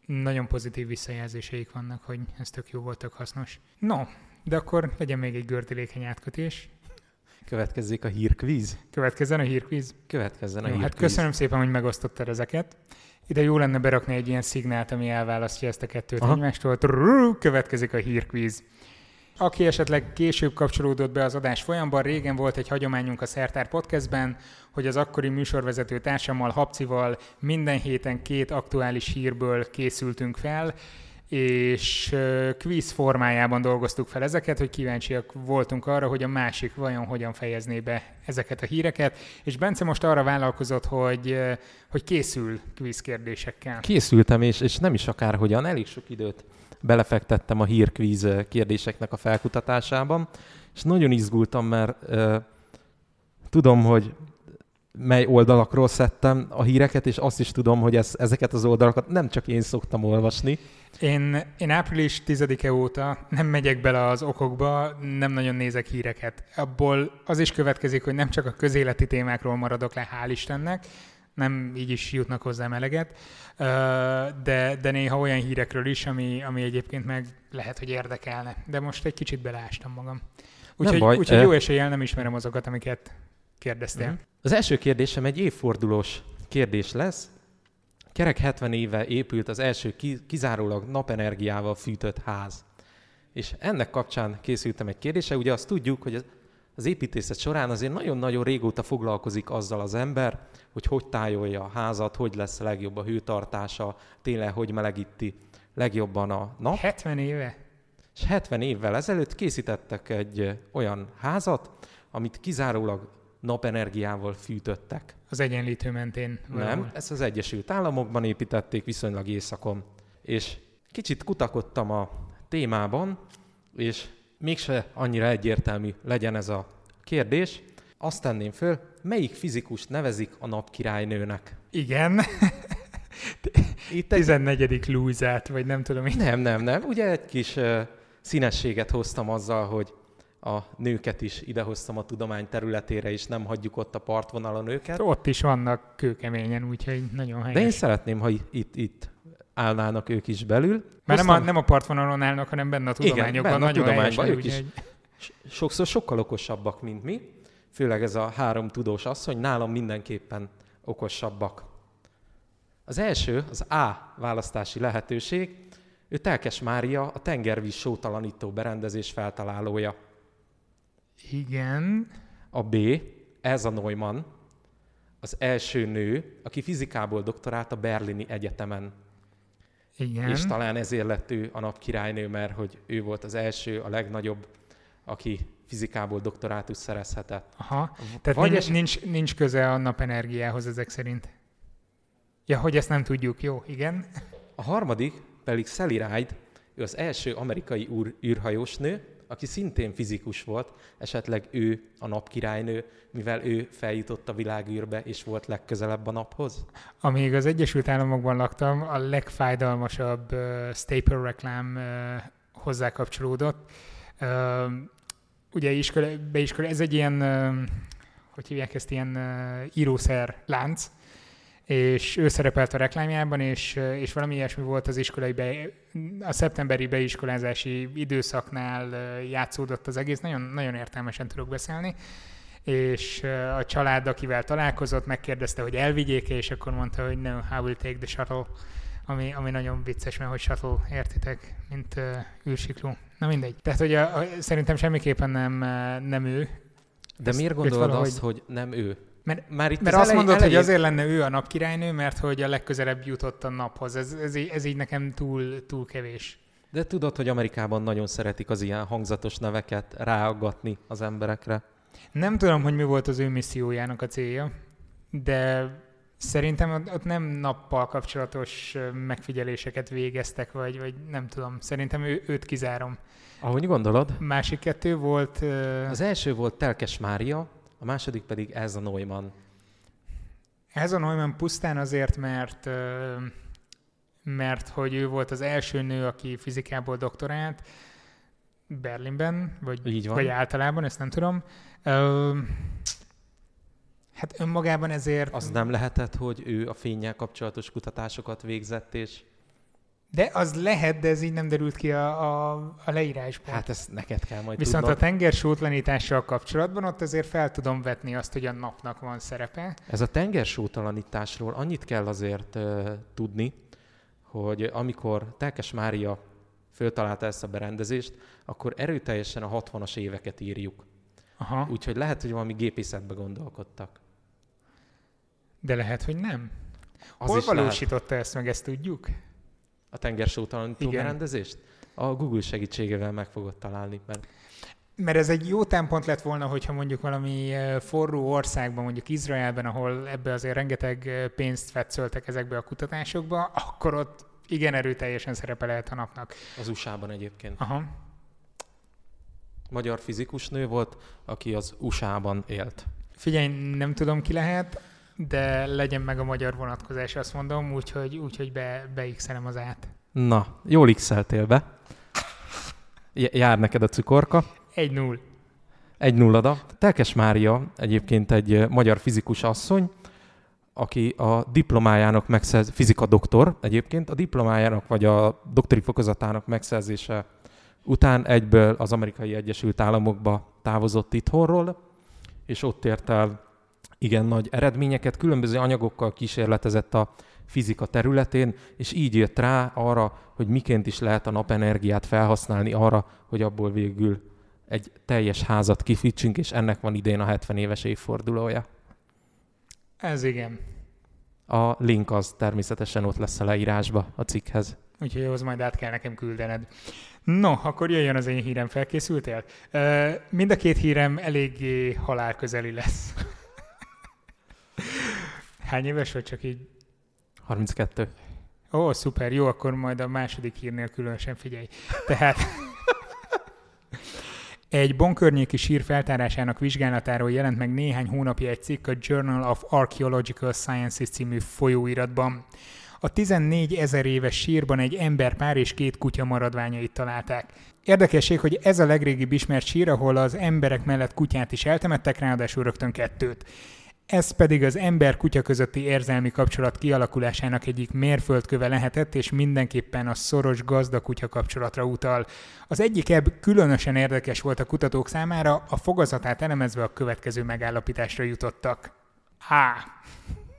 nagyon pozitív visszajelzéseik vannak, hogy ez tök jó volt, tök hasznos. No, de akkor legyen még egy gördülékeny átkötés. Következzék a hírkvíz? Következzen a hírkvíz? Következzen a jó, hírkvíz. Hát köszönöm szépen, hogy megosztottad ezeket. Ide jó lenne berakni egy ilyen szignált, ami elválasztja ezt a kettőt Aha. egymástól. Trrr, következik a hírkvíz. Aki esetleg később kapcsolódott be az adás folyamban, régen volt egy hagyományunk a Szertár Podcastben, hogy az akkori műsorvezető társammal, Habcival minden héten két aktuális hírből készültünk fel, és quiz formájában dolgoztuk fel ezeket, hogy kíváncsiak voltunk arra, hogy a másik vajon hogyan fejezné be ezeket a híreket, és Bence most arra vállalkozott, hogy, hogy készül quiz kérdésekkel. Készültem, és, és nem is akárhogyan, elég sok időt belefektettem a hírkvíz kérdéseknek a felkutatásában, és nagyon izgultam, mert uh, tudom, hogy mely oldalakról szedtem a híreket, és azt is tudom, hogy ez, ezeket az oldalakat nem csak én szoktam olvasni. Én, én április 10-e óta nem megyek bele az okokba, nem nagyon nézek híreket. Abból az is következik, hogy nem csak a közéleti témákról maradok le, hál' Istennek, nem így is jutnak hozzám eleget, de, de néha olyan hírekről is, ami, ami egyébként meg lehet, hogy érdekelne. De most egy kicsit beleástam magam. Úgyhogy, úgyhogy jó eséllyel nem ismerem azokat, amiket kérdeztél. Mhm. Az első kérdésem egy évfordulós kérdés lesz. Kerek 70 éve épült az első kizárólag napenergiával fűtött ház. És ennek kapcsán készültem egy kérdése. Ugye azt tudjuk, hogy az építészet során azért nagyon-nagyon régóta foglalkozik azzal az ember, hogy hogy tájolja a házat, hogy lesz a legjobb a hőtartása, tényleg hogy melegíti legjobban a nap. 70 éve? És 70 évvel ezelőtt készítettek egy olyan házat, amit kizárólag napenergiával fűtöttek. Az egyenlítő mentén? Valahol. Nem, ezt az Egyesült Államokban építették, viszonylag északon. És kicsit kutakodtam a témában, és mégse annyira egyértelmű legyen ez a kérdés. Azt tenném föl, melyik fizikus nevezik a napkirálynőnek? Igen. Itt egy... 14. Lúzát, vagy nem tudom. Én. Nem, nem, nem. Ugye egy kis uh, színességet hoztam azzal, hogy a nőket is idehoztam a tudomány területére, és nem hagyjuk ott a partvonalon őket. Ott is vannak kőkeményen, úgyhogy nagyon helyes. De én szeretném, ha itt, itt állnának ők is belül. Hoztam... nem, a, nem a partvonalon állnak, hanem benne a tudományokban. Igen, benne nagyon a tudományban helyes, ők is. Sokszor sokkal okosabbak, mint mi. Főleg ez a három tudós asszony, nálam mindenképpen okosabbak. Az első, az A választási lehetőség, ő Telkes Mária, a tengervíz sótalanító berendezés feltalálója. Igen. A B, ez a Neumann, az első nő, aki fizikából doktorált a Berlini Egyetemen. Igen. És talán ezért lett ő a napkirálynő, mert hogy ő volt az első, a legnagyobb, aki fizikából doktorátus szerezhetett. Aha, tehát Vagy nincs, nincs, nincs köze a napenergiához ezek szerint. Ja, hogy ezt nem tudjuk, jó, igen. A harmadik pedig Sally Ride, ő az első amerikai úr, űrhajós nő, aki szintén fizikus volt, esetleg ő a napkirálynő, mivel ő feljutott a világűrbe és volt legközelebb a naphoz? Amíg az Egyesült Államokban laktam, a legfájdalmasabb uh, staple reklám uh, hozzá kapcsolódott. Uh, ugye iskola, beiskola, ez egy ilyen, uh, hogy hívják ezt, ilyen uh, írószer lánc, és ő szerepelt a reklámjában, és, és valami ilyesmi volt az iskolai be, a szeptemberi beiskolázási időszaknál játszódott az egész, nagyon, nagyon értelmesen tudok beszélni, és a család, akivel találkozott, megkérdezte, hogy elvigyék és akkor mondta, hogy no, I will take the shuttle, ami, ami nagyon vicces, mert hogy shuttle, értitek, mint uh, űrsikló. Na mindegy. Tehát, hogy a, a, szerintem semmiképpen nem, nem ő. De miért gondolod valahogy... azt, hogy nem ő? Mert, Már itt mert az azt mondod, elején... hogy azért lenne ő a napkirálynő, mert hogy a legközelebb jutott a naphoz. Ez, ez, így, ez így nekem túl, túl kevés. De tudod, hogy Amerikában nagyon szeretik az ilyen hangzatos neveket ráaggatni az emberekre. Nem tudom, hogy mi volt az ő missziójának a célja, de szerintem ott nem nappal kapcsolatos megfigyeléseket végeztek, vagy, vagy nem tudom. Szerintem ő, őt kizárom. Ahogy gondolod? Másik kettő volt... Az első volt Telkes Mária, a második pedig ez a Neumann. Ez a Neumann pusztán azért, mert mert hogy ő volt az első nő, aki fizikából doktorált Berlinben, vagy, Így van. vagy általában, ezt nem tudom. Hát önmagában ezért... Az nem lehetett, hogy ő a fényjel kapcsolatos kutatásokat végzett, és de az lehet, de ez így nem derült ki a, a, a leírásból. Hát ezt neked kell majd Viszont tudnod. a tengersótlanítással kapcsolatban ott azért fel tudom vetni azt, hogy a napnak van szerepe. Ez a tengersótlanításról annyit kell azért uh, tudni, hogy amikor Telkes Mária föltalálta ezt a berendezést, akkor erőteljesen a 60-as éveket írjuk. Aha. Úgyhogy lehet, hogy valami gépészetbe gondolkodtak. De lehet, hogy nem. Az Hol valósította lehet. ezt meg, ezt tudjuk? A tengersótalanító berendezést? A Google segítségével meg fogod találni. Mert... mert ez egy jó tempont lett volna, hogyha mondjuk valami forró országban, mondjuk Izraelben, ahol ebbe azért rengeteg pénzt fetszöltek ezekbe a kutatásokba, akkor ott igen erőteljesen szerepe lehet a napnak. Az USA-ban egyébként. Aha. Magyar fizikus nő volt, aki az USA-ban élt. Figyelj, nem tudom ki lehet, de legyen meg a magyar vonatkozás, azt mondom, úgyhogy, úgyhogy be, beixelem az át. Na, jól x be. Jár neked a cukorka. 1-0. Egy nullada. Telkes Mária egyébként egy magyar fizikus asszony, aki a diplomájának megszerz, fizika doktor egyébként, a diplomájának vagy a doktori fokozatának megszerzése után egyből az amerikai Egyesült Államokba távozott itthonról, és ott ért el igen nagy eredményeket, különböző anyagokkal kísérletezett a fizika területén, és így jött rá arra, hogy miként is lehet a napenergiát felhasználni arra, hogy abból végül egy teljes házat kifítsünk, és ennek van idén a 70 éves évfordulója. Ez igen. A link az természetesen ott lesz a leírásba a cikkhez. Úgyhogy ahhoz majd át kell nekem küldened. No, akkor jöjjön az én hírem. Felkészültél? Mind a két hírem eléggé halálközeli lesz. Hány éves vagy csak így? 32. Ó, szuper, jó, akkor majd a második hírnél különösen figyelj. Tehát egy bonkörnyéki sír feltárásának vizsgálatáról jelent meg néhány hónapja egy cikk a Journal of Archaeological Sciences című folyóiratban. A 14 ezer éves sírban egy emberpár és két kutya maradványait találták. Érdekesség, hogy ez a legrégibb ismert sír, ahol az emberek mellett kutyát is eltemettek, ráadásul rögtön kettőt. Ez pedig az ember-kutya közötti érzelmi kapcsolat kialakulásának egyik mérföldköve lehetett, és mindenképpen a szoros gazda-kutya kapcsolatra utal. Az egyik ebb különösen érdekes volt a kutatók számára, a fogazatát elemezve a következő megállapításra jutottak. H.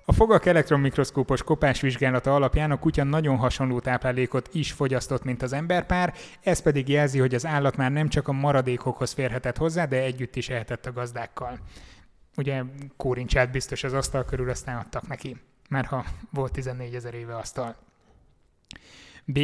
A fogak elektronmikroszkópos kopás vizsgálata alapján a kutya nagyon hasonló táplálékot is fogyasztott, mint az emberpár, ez pedig jelzi, hogy az állat már nem csak a maradékokhoz férhetett hozzá, de együtt is ehetett a gazdákkal ugye kórincsát biztos az asztal körül, aztán adtak neki, mert ha volt 14 ezer éve asztal. B.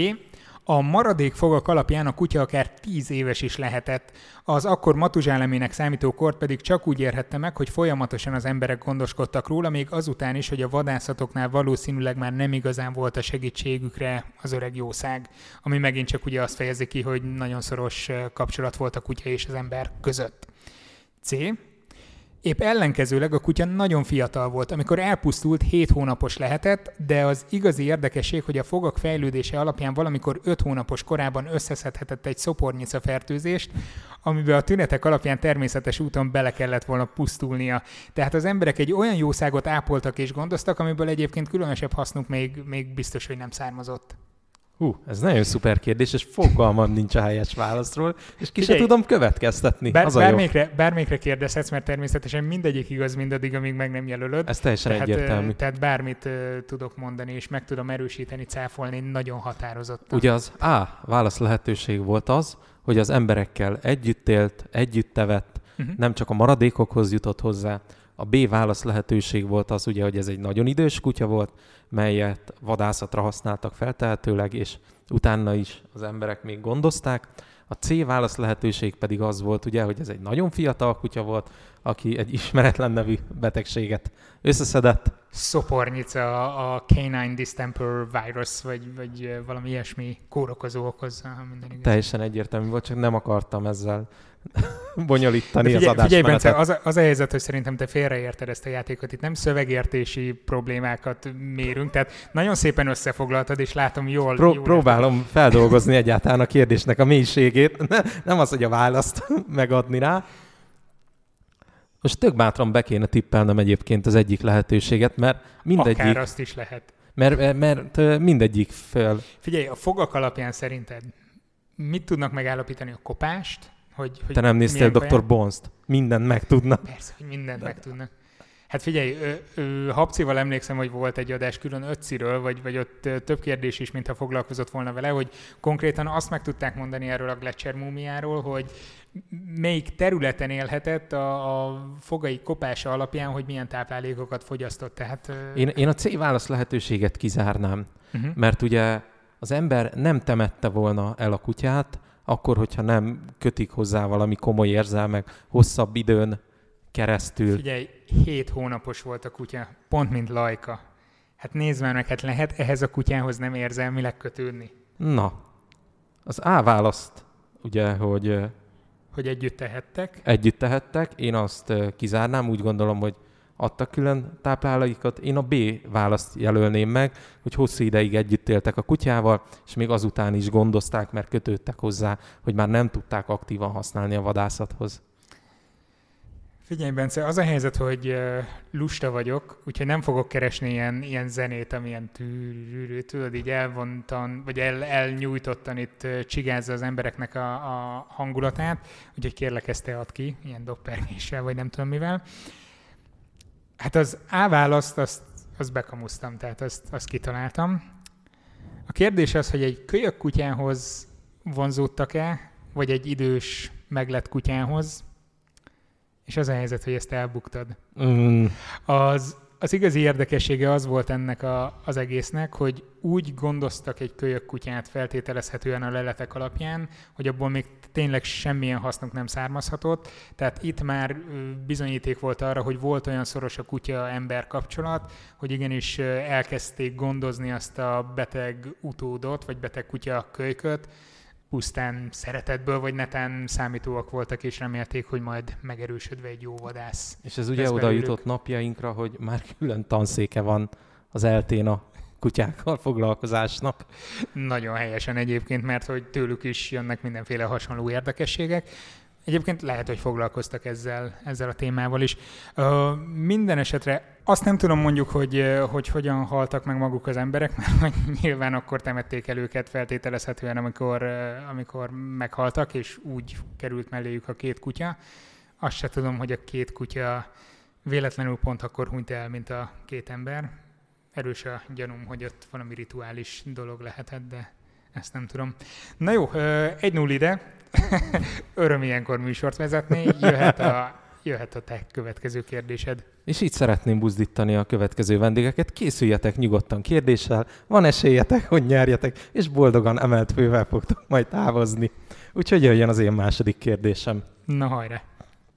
A maradék fogak alapján a kutya akár 10 éves is lehetett, az akkor matuzsálemének számító kort pedig csak úgy érhette meg, hogy folyamatosan az emberek gondoskodtak róla, még azután is, hogy a vadászatoknál valószínűleg már nem igazán volt a segítségükre az öreg jószág, ami megint csak ugye azt fejezi ki, hogy nagyon szoros kapcsolat volt a kutya és az ember között. C. Épp ellenkezőleg a kutya nagyon fiatal volt, amikor elpusztult 7 hónapos lehetett, de az igazi érdekesség, hogy a fogak fejlődése alapján valamikor 5 hónapos korában összeszedhetett egy szopornyica fertőzést, amiben a tünetek alapján természetes úton bele kellett volna pusztulnia. Tehát az emberek egy olyan jószágot ápoltak és gondoztak, amiből egyébként különösebb hasznuk még, még biztos, hogy nem származott. Hú, ez nagyon szuper kérdés, és fogalmam nincs a helyes válaszról, és ki se tudom következtetni. Bár, bármikre, bármikre kérdezhetsz, mert természetesen mindegyik igaz mindaddig, amíg meg nem jelölöd. Ez teljesen tehát, egyértelmű. Tehát bármit uh, tudok mondani, és meg tudom erősíteni, cáfolni nagyon határozott. Ugye az A válasz lehetőség volt az, hogy az emberekkel együtt élt, együtt tevett, uh-huh. nem csak a maradékokhoz jutott hozzá. A B válasz lehetőség volt az ugye, hogy ez egy nagyon idős kutya volt, melyet vadászatra használtak feltehetőleg, és utána is az emberek még gondozták. A C válasz lehetőség pedig az volt, ugye, hogy ez egy nagyon fiatal kutya volt, aki egy ismeretlen nevű betegséget összeszedett. Szopornyica, a canine distemper virus, vagy, vagy valami ilyesmi kórokozó okozza. Minden igaz. Teljesen egyértelmű volt, csak nem akartam ezzel bonyolítani figyelj, az adást. Figyelj, Bence, az, az a helyzet, hogy szerintem te félreérted ezt a játékot. Itt nem szövegértési problémákat mérünk, tehát nagyon szépen összefoglaltad, és látom jól. Pró- jól próbálom érted. feldolgozni egyáltalán a kérdésnek a mélységét, nem az, hogy a választ megadni rá. Most tök bátran be kéne tippelnem egyébként az egyik lehetőséget, mert mindegyik... Akár azt is lehet. Mert, mert mindegyik fel... Figyelj, a fogak alapján szerinted mit tudnak megállapítani a kopást, hogy, hogy Te nem néztél Dr. Bonst? Mindent megtudna. Persze, hogy mindent De. megtudnak. Hát figyelj, ö, ö, Habcival emlékszem, hogy volt egy adás külön ötciről, vagy, vagy ott több kérdés is, mintha foglalkozott volna vele, hogy konkrétan azt meg tudták mondani erről a Gletscher múmiáról, hogy melyik területen élhetett a, a fogai kopása alapján, hogy milyen táplálékokat fogyasztott. Tehát, én, én a C válasz lehetőséget kizárnám, uh-huh. mert ugye az ember nem temette volna el a kutyát, akkor, hogyha nem kötik hozzá valami komoly érzelmek hosszabb időn keresztül. Figyelj, hét hónapos volt a kutya, pont mint Lajka. Hát nézd már meg, hát lehet ehhez a kutyához nem érzelmileg kötődni. Na, az A választ, ugye, hogy hogy együtt tehettek. Együtt tehettek. Én azt kizárnám, úgy gondolom, hogy adtak külön táplálékot. Én a B választ jelölném meg, hogy hosszú ideig együtt éltek a kutyával, és még azután is gondozták, mert kötődtek hozzá, hogy már nem tudták aktívan használni a vadászathoz. Figyelj, Bence, az a helyzet, hogy lusta vagyok, úgyhogy nem fogok keresni ilyen, ilyen zenét, amilyen tűrű, tudod, így elvontan, vagy el, elnyújtottan itt csigázza az embereknek a, a hangulatát, úgyhogy kérlek ezt te ad ki, ilyen doppergéssel, vagy nem tudom mivel. Hát az A választ, azt, azt bekamusztam, tehát azt, azt kitaláltam. A kérdés az, hogy egy kölyök kutyához vonzódtak-e, vagy egy idős meglett kutyához, és az a helyzet, hogy ezt elbuktad. Mm. Az, az igazi érdekessége az volt ennek a, az egésznek, hogy úgy gondoztak egy kölyök kutyát feltételezhetően a leletek alapján, hogy abból még tényleg semmilyen hasznuk nem származhatott. Tehát itt már bizonyíték volt arra, hogy volt olyan szoros a kutya-ember kapcsolat, hogy igenis elkezdték gondozni azt a beteg utódot, vagy beteg kutya kölyköt, pusztán szeretetből, vagy netán számítóak voltak, és remélték, hogy majd megerősödve egy jó vadász. És ez ugye oda jutott napjainkra, hogy már külön tanszéke van az eltén a kutyákkal foglalkozásnak. Nagyon helyesen egyébként, mert hogy tőlük is jönnek mindenféle hasonló érdekességek. Egyébként lehet, hogy foglalkoztak ezzel, ezzel a témával is. Uh, minden esetre azt nem tudom mondjuk, hogy, hogy hogyan haltak meg maguk az emberek, mert nyilván akkor temették el őket feltételezhetően, amikor, amikor meghaltak, és úgy került melléjük a két kutya. Azt se tudom, hogy a két kutya véletlenül pont akkor hunyt el, mint a két ember. Erős a gyanúm, hogy ott valami rituális dolog lehetett, de ezt nem tudom. Na jó, egy null ide. Öröm ilyenkor műsort vezetni. Jöhet a, jöhet a te következő kérdésed. És így szeretném buzdítani a következő vendégeket. Készüljetek nyugodtan kérdéssel, van esélyetek, hogy nyerjetek, és boldogan emelt fővel fogtok majd távozni. Úgyhogy jöjjön az én második kérdésem. Na hajrá!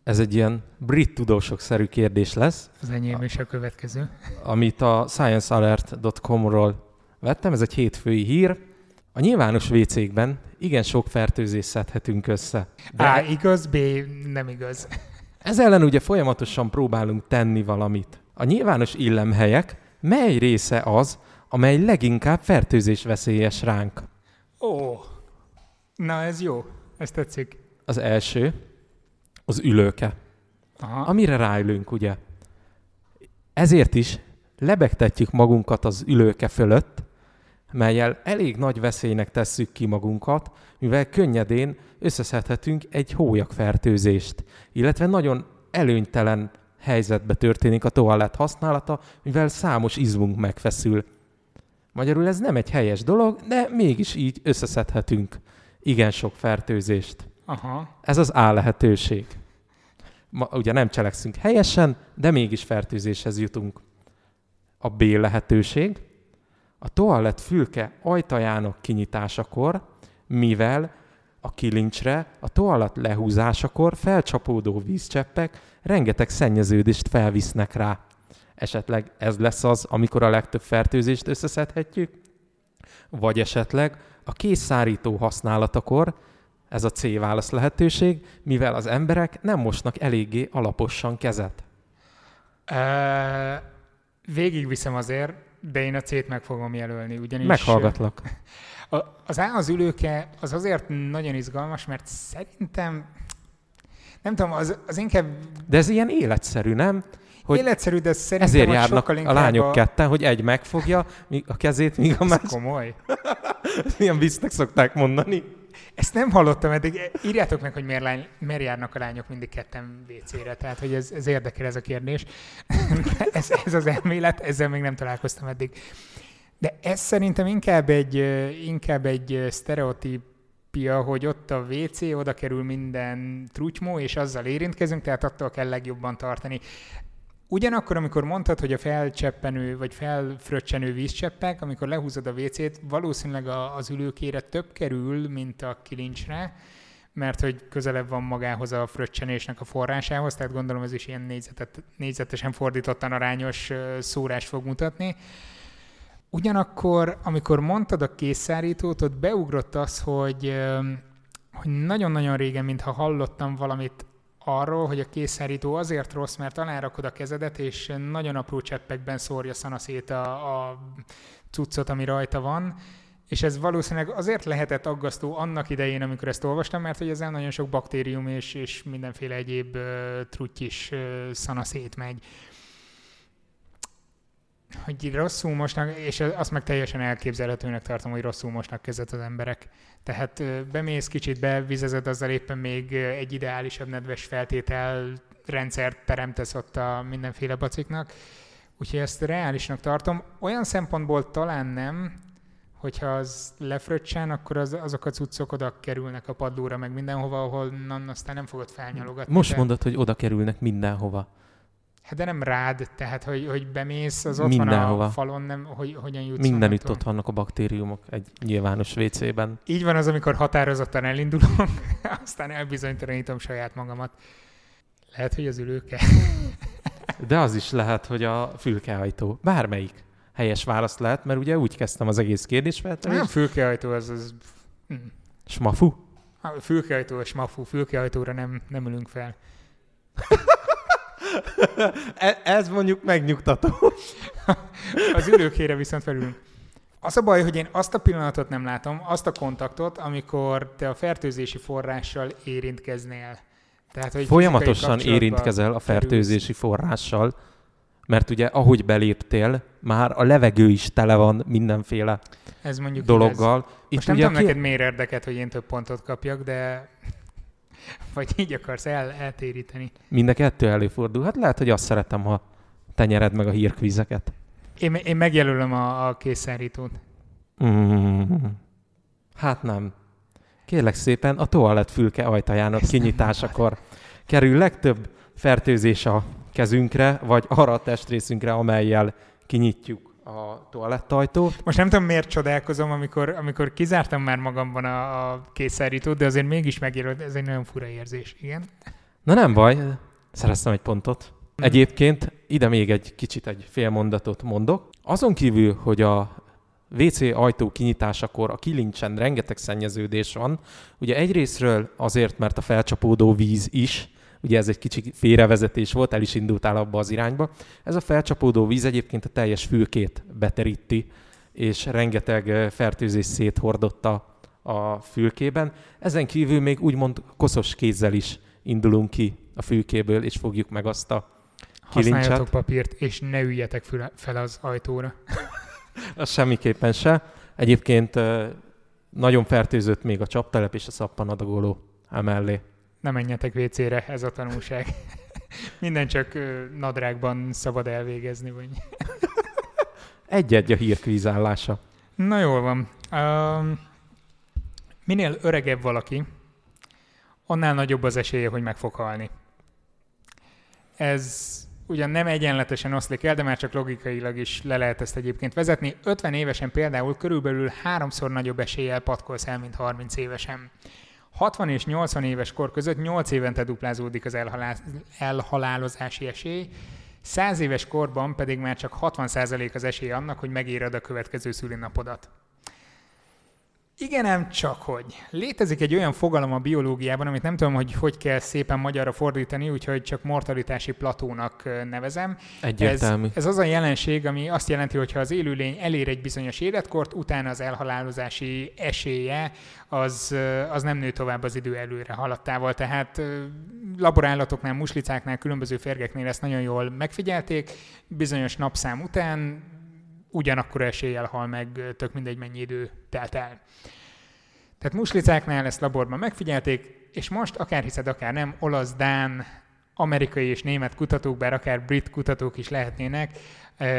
Ez egy ilyen brit tudósok-szerű kérdés lesz. Az enyém is a következő. Amit a sciencealert.com-ról vettem, ez egy hétfői hír. A nyilvános WC-kben igen sok fertőzést szedhetünk össze. De A igaz, B nem igaz. Ez ellen ugye folyamatosan próbálunk tenni valamit. A nyilvános illemhelyek mely része az, amely leginkább fertőzés veszélyes ránk? Ó, na ez jó, ez tetszik. Az első, az ülőke. Aha. Amire ráülünk, ugye. Ezért is lebegtetjük magunkat az ülőke fölött, melyel elég nagy veszélynek tesszük ki magunkat, mivel könnyedén összeszedhetünk egy hólyagfertőzést, illetve nagyon előnytelen helyzetbe történik a toalett használata, mivel számos izmunk megfeszül. Magyarul ez nem egy helyes dolog, de mégis így összeszedhetünk igen sok fertőzést. Aha. Ez az A lehetőség. Ma, ugye nem cselekszünk helyesen, de mégis fertőzéshez jutunk. A B lehetőség, a toalett fülke ajtajának kinyitásakor, mivel a kilincsre a toalett lehúzásakor felcsapódó vízcseppek rengeteg szennyeződést felvisznek rá. Esetleg ez lesz az, amikor a legtöbb fertőzést összeszedhetjük? Vagy esetleg a készszárító használatakor, ez a C válasz lehetőség, mivel az emberek nem mosnak eléggé alaposan kezet. Végigviszem azért, de én a C-t meg fogom jelölni, ugyanis... Meghallgatlak. A, az A az ülőke az azért nagyon izgalmas, mert szerintem nem tudom, az, az inkább... De ez ilyen életszerű, nem? Hogy életszerű, de szerintem Ezért járnak a lányok a... ketten, hogy egy megfogja a kezét, míg a másik... komoly. Milyen visznek szokták mondani. Ezt nem hallottam eddig. Írjátok meg, hogy miért, lány, miért járnak a lányok mindig ketten WC-re. Tehát, hogy ez, ez érdekel ez a kérdés. ez, ez az elmélet, ezzel még nem találkoztam eddig. De ez szerintem inkább egy, inkább egy sztereotípia, hogy ott a WC, oda kerül minden trutymó, és azzal érintkezünk, tehát attól kell legjobban tartani. Ugyanakkor, amikor mondtad, hogy a felcseppenő vagy felfröccsenő vízcseppek, amikor lehúzod a WC-t, valószínűleg az ülőkére több kerül, mint a kilincsre, mert hogy közelebb van magához a fröccsenésnek a forrásához, tehát gondolom ez is ilyen négyzetet, négyzetesen fordítottan arányos szórás fog mutatni. Ugyanakkor, amikor mondtad a készszárítót, ott beugrott az, hogy hogy nagyon-nagyon régen, mintha hallottam valamit arról, hogy a készszerító azért rossz, mert alárakod a kezedet, és nagyon apró cseppekben szórja szanaszét a, a cuccot, ami rajta van, és ez valószínűleg azért lehetett aggasztó annak idején, amikor ezt olvastam, mert hogy ezzel nagyon sok baktérium és, és mindenféle egyéb uh, truttyis uh, szanaszét megy hogy rosszul mosnak, és azt meg teljesen elképzelhetőnek tartom, hogy rosszul mosnak kezet az emberek. Tehát bemész kicsit, bevizezed, azzal éppen még egy ideálisabb nedves feltétel rendszert teremtesz ott a mindenféle baciknak. Úgyhogy ezt reálisnak tartom. Olyan szempontból talán nem, hogyha az lefröccsen, akkor az, azok a cuccok oda kerülnek a padlóra, meg mindenhova, ahol aztán nem fogod felnyalogatni. Most de... mondod, hogy oda kerülnek mindenhova. Hát de nem rád, tehát hogy, hogy bemész, az ott Mindenhova. van a falon, nem, hogy hogyan jutsz Mindenütt ott vannak a baktériumok egy nyilvános WC-ben. Így van az, amikor határozottan elindulok, aztán elbizonytalanítom saját magamat. Lehet, hogy az ülőke. De az is lehet, hogy a fülkehajtó. Bármelyik helyes válasz lehet, mert ugye úgy kezdtem az egész kérdésfeltevést. Nem fülkehajtó, az... az... Hm. Smafu? A fülkehajtó a smafu, fülkehajtóra nem, nem ülünk fel. E, ez mondjuk megnyugtató. az ülőkére viszont felülünk. Az a baj, hogy én azt a pillanatot nem látom, azt a kontaktot, amikor te a fertőzési forrással érintkeznél. Tehát, hogy Folyamatosan érintkezel a fertőzési forrással, mert ugye ahogy beléptél, már a levegő is tele van mindenféle ez mondjuk dologgal. Ez. Itt Most nem tudom ki... neked miért érdeket, hogy én több pontot kapjak, de vagy így akarsz el, eltéríteni? Mind a kettő előfordul. Hát lehet, hogy azt szeretem, ha te nyered meg a hírkvizeket. Én, én megjelölöm a, a készszárítót. Mm. Hát nem. Kérlek szépen, a toalett fülke ajtajának Ezt kinyitásakor kerül legtöbb fertőzés a kezünkre, vagy arra a testrészünkre, amelyel kinyitjuk a toalettajtót. Most nem tudom, miért csodálkozom, amikor, amikor kizártam már magamban a, a készszárítót, de azért mégis megjelölt, ez egy nagyon fura érzés, igen. Na nem baj, szereztem egy pontot. Hmm. Egyébként ide még egy kicsit egy fél mondatot mondok. Azon kívül, hogy a WC ajtó kinyitásakor a kilincsen rengeteg szennyeződés van, ugye egyrésztről azért, mert a felcsapódó víz is Ugye ez egy kicsi félrevezetés volt, el is indultál abba az irányba. Ez a felcsapódó víz egyébként a teljes fülkét beteríti, és rengeteg fertőzés széthordotta a fülkében. Ezen kívül még úgymond koszos kézzel is indulunk ki a fülkéből, és fogjuk meg azt a kilincset. Használjatok papírt, és ne üljetek fel az ajtóra. az semmiképpen se. Egyébként nagyon fertőzött még a csaptelep és a szappanadagoló emellé ne menjetek WC-re, ez a tanulság. Minden csak nadrágban szabad elvégezni, vagy... Egy-egy a hírkvízállása. Na jól van. Uh, minél öregebb valaki, annál nagyobb az esélye, hogy meg fog halni. Ez ugyan nem egyenletesen oszlik el, de már csak logikailag is le lehet ezt egyébként vezetni. 50 évesen például körülbelül háromszor nagyobb eséllyel patkolsz el, mint 30 évesen. 60 és 80 éves kor között 8 évente duplázódik az elhalálozási esély, 100 éves korban pedig már csak 60% az esély annak, hogy megéred a következő szülinapodat. Igen, nem csak hogy. Létezik egy olyan fogalom a biológiában, amit nem tudom, hogy hogy kell szépen magyarra fordítani, úgyhogy csak mortalitási platónak nevezem. Egyértelmű. Ez, ez az a jelenség, ami azt jelenti, hogy ha az élőlény elér egy bizonyos életkort, utána az elhalálozási esélye az, az nem nő tovább az idő előre haladtával. Tehát laborállatoknál, muslicáknál, különböző férgeknél ezt nagyon jól megfigyelték. Bizonyos napszám után ugyanakkor eséllyel hal meg, tök mindegy mennyi idő telt el. Tehát muslicáknál ezt laborban megfigyelték, és most akár hiszed, akár nem, olasz, dán, amerikai és német kutatók, bár akár brit kutatók is lehetnének,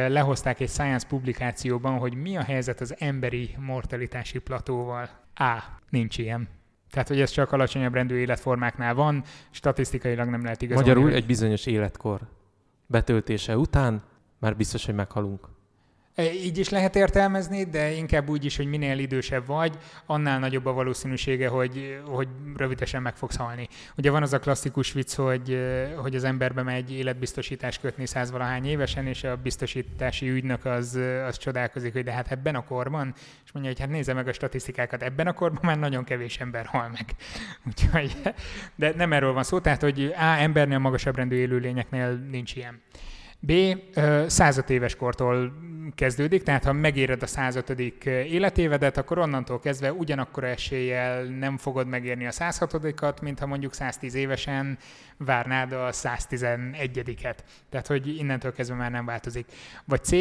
lehozták egy science publikációban, hogy mi a helyzet az emberi mortalitási platóval. A. Nincs ilyen. Tehát, hogy ez csak alacsonyabb rendű életformáknál van, statisztikailag nem lehet igazolni. Magyarul egy bizonyos életkor betöltése után már biztos, hogy meghalunk. E, így is lehet értelmezni, de inkább úgy is, hogy minél idősebb vagy, annál nagyobb a valószínűsége, hogy, hogy rövidesen meg fogsz halni. Ugye van az a klasszikus vicc, hogy, hogy az emberbe megy életbiztosítás kötni százvalahány évesen, és a biztosítási ügynök az, az csodálkozik, hogy de hát ebben a korban, és mondja, hogy hát nézze meg a statisztikákat, ebben a korban már nagyon kevés ember hal meg. Úgyhogy, de nem erről van szó, tehát hogy A, embernél magasabb rendű élőlényeknél nincs ilyen. B. 105 éves kortól kezdődik, tehát ha megéred a 105. életévedet, akkor onnantól kezdve ugyanakkor eséllyel nem fogod megérni a 106-at, mint ha mondjuk 110 évesen várnád a 111-et. Tehát, hogy innentől kezdve már nem változik. Vagy C.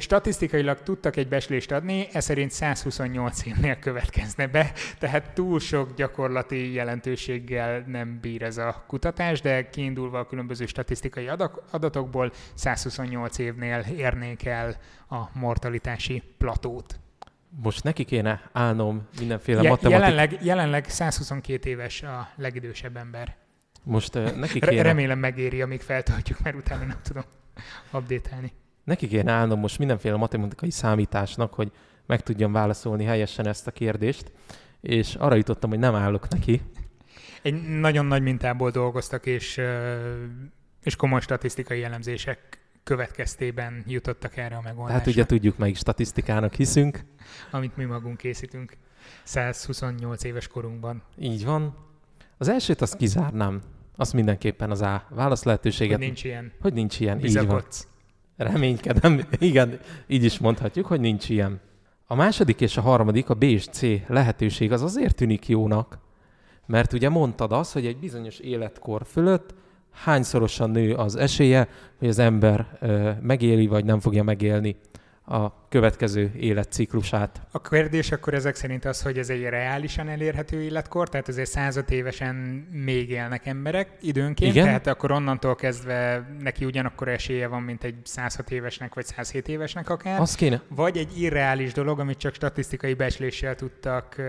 Statisztikailag tudtak egy beslést adni, ez szerint 128 évnél következne be, tehát túl sok gyakorlati jelentőséggel nem bír ez a kutatás, de kiindulva a különböző statisztikai adatokból 128 évnél érnék el a mortalitási platót. Most neki kéne állnom mindenféle Je- matematik... Jelenleg, jelenleg 122 éves a legidősebb ember. Most uh, neki kéne... Remélem megéri, amíg feltöltjük, mert utána nem tudom update-elni. Neki kéne állnom most mindenféle matematikai számításnak, hogy meg tudjam válaszolni helyesen ezt a kérdést, és arra jutottam, hogy nem állok neki. Egy nagyon nagy mintából dolgoztak, és, és komoly statisztikai elemzések következtében jutottak erre a megoldásra. Hát ugye tudjuk, melyik statisztikának hiszünk. Amit mi magunk készítünk 128 éves korunkban. Így van. Az elsőt azt kizárnám. Azt mindenképpen az A válasz lehetőséget. Hogy nincs ilyen. Hogy nincs ilyen, Bizakodsz. így van. Reménykedem. Igen, így is mondhatjuk, hogy nincs ilyen. A második és a harmadik, a B és C lehetőség az azért tűnik jónak, mert ugye mondtad azt, hogy egy bizonyos életkor fölött hányszorosan nő az esélye, hogy az ember megéli, vagy nem fogja megélni a következő életciklusát. A kérdés akkor ezek szerint az, hogy ez egy reálisan elérhető életkor, tehát azért 105 évesen még élnek emberek időnként, Igen? tehát akkor onnantól kezdve neki ugyanakkor esélye van, mint egy 106 évesnek, vagy 107 évesnek akár. Az kéne. Vagy egy irreális dolog, amit csak statisztikai becsléssel tudtak, uh,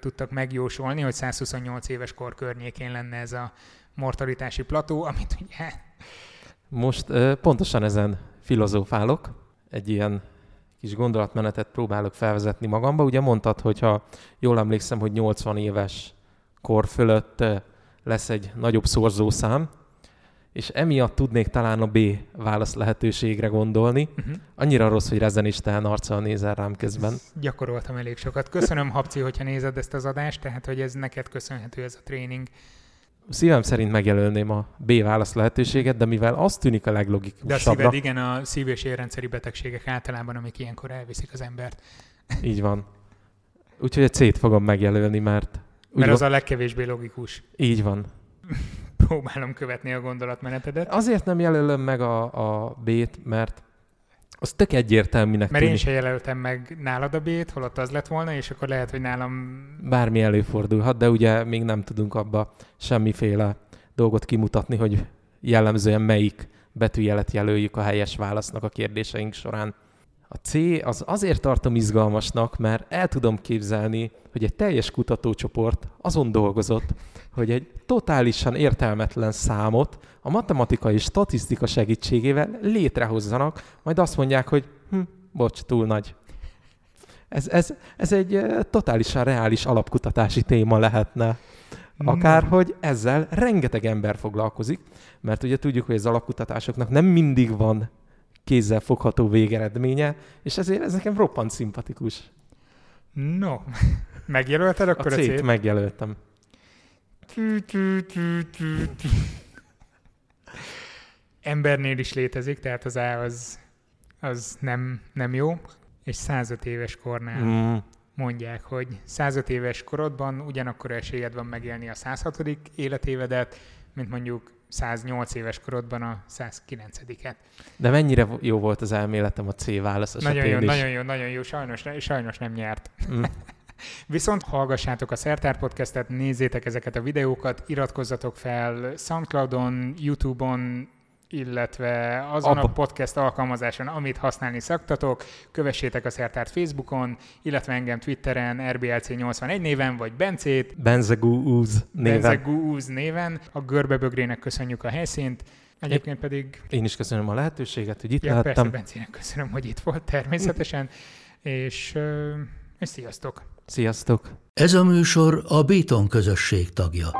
tudtak megjósolni, hogy 128 éves kor környékén lenne ez a mortalitási plató, amit ugye... Most uh, pontosan ezen filozófálok, egy ilyen kis gondolatmenetet próbálok felvezetni magamba. Ugye mondtad, hogyha jól emlékszem, hogy 80 éves kor fölött lesz egy nagyobb szorzószám, és emiatt tudnék talán a B válasz lehetőségre gondolni. Uh-huh. Annyira rossz, hogy rezenisten arccal nézel rám közben. Gyakoroltam elég sokat. Köszönöm, Habci, hogyha nézed ezt az adást, tehát hogy ez neked köszönhető ez a tréning szívem szerint megjelölném a B válasz lehetőséget, de mivel az tűnik a leglogikusabbnak... De a szíved, igen, a szív- és érrendszeri betegségek általában, amik ilyenkor elviszik az embert. Így van. Úgyhogy a C-t fogom megjelölni, mert... Mert az van... a legkevésbé logikus. Így van. Próbálom követni a gondolatmenetedet. Azért nem jelölöm meg a, a B-t, mert az tök egyértelműnek Mert tűnik. én se jelöltem meg nálad a B-t, holott az lett volna, és akkor lehet, hogy nálam... Bármi előfordulhat, de ugye még nem tudunk abba semmiféle dolgot kimutatni, hogy jellemzően melyik betűjelet jelöljük a helyes válasznak a kérdéseink során. A C az azért tartom izgalmasnak, mert el tudom képzelni, hogy egy teljes kutatócsoport azon dolgozott, hogy egy totálisan értelmetlen számot a matematikai statisztika segítségével létrehozzanak, majd azt mondják, hogy hm, bocs, túl nagy. Ez, ez, ez egy totálisan reális alapkutatási téma lehetne. Akár, hogy ezzel rengeteg ember foglalkozik, mert ugye tudjuk, hogy az alapkutatásoknak nem mindig van kézzel fogható végeredménye, és ezért ez nekem roppant szimpatikus. No, megjelölted akkor a, a C-t? megjelöltem. Embernél is létezik, tehát az A az, az nem, nem jó, és 105 éves kornál mm. mondják, hogy 105 éves korodban ugyanakkor esélyed van megélni a 106. életévedet, mint mondjuk 108 éves korodban a 109-et. De mennyire jó volt az elméletem a C válasz Nagyon jó, is. nagyon jó, nagyon jó. Sajnos, sajnos nem nyert. Mm. Viszont hallgassátok a Szertár Podcastet, nézzétek ezeket a videókat, iratkozzatok fel Soundcloudon, YouTube-on, illetve azon Abba. a podcast alkalmazáson, amit használni szoktatok, kövessétek a Szertárt Facebookon, illetve engem Twitteren, RBLC81 néven, vagy Bencét. Benzegúz néven. Benzegúz néven. A görbebögrének köszönjük a helyszínt. Egyébként pedig... Én is köszönöm a lehetőséget, hogy itt ja, lehettem. Persze, Bencének köszönöm, hogy itt volt természetesen, és, és sziasztok! Sziasztok! Ez a műsor a Béton közösség tagja.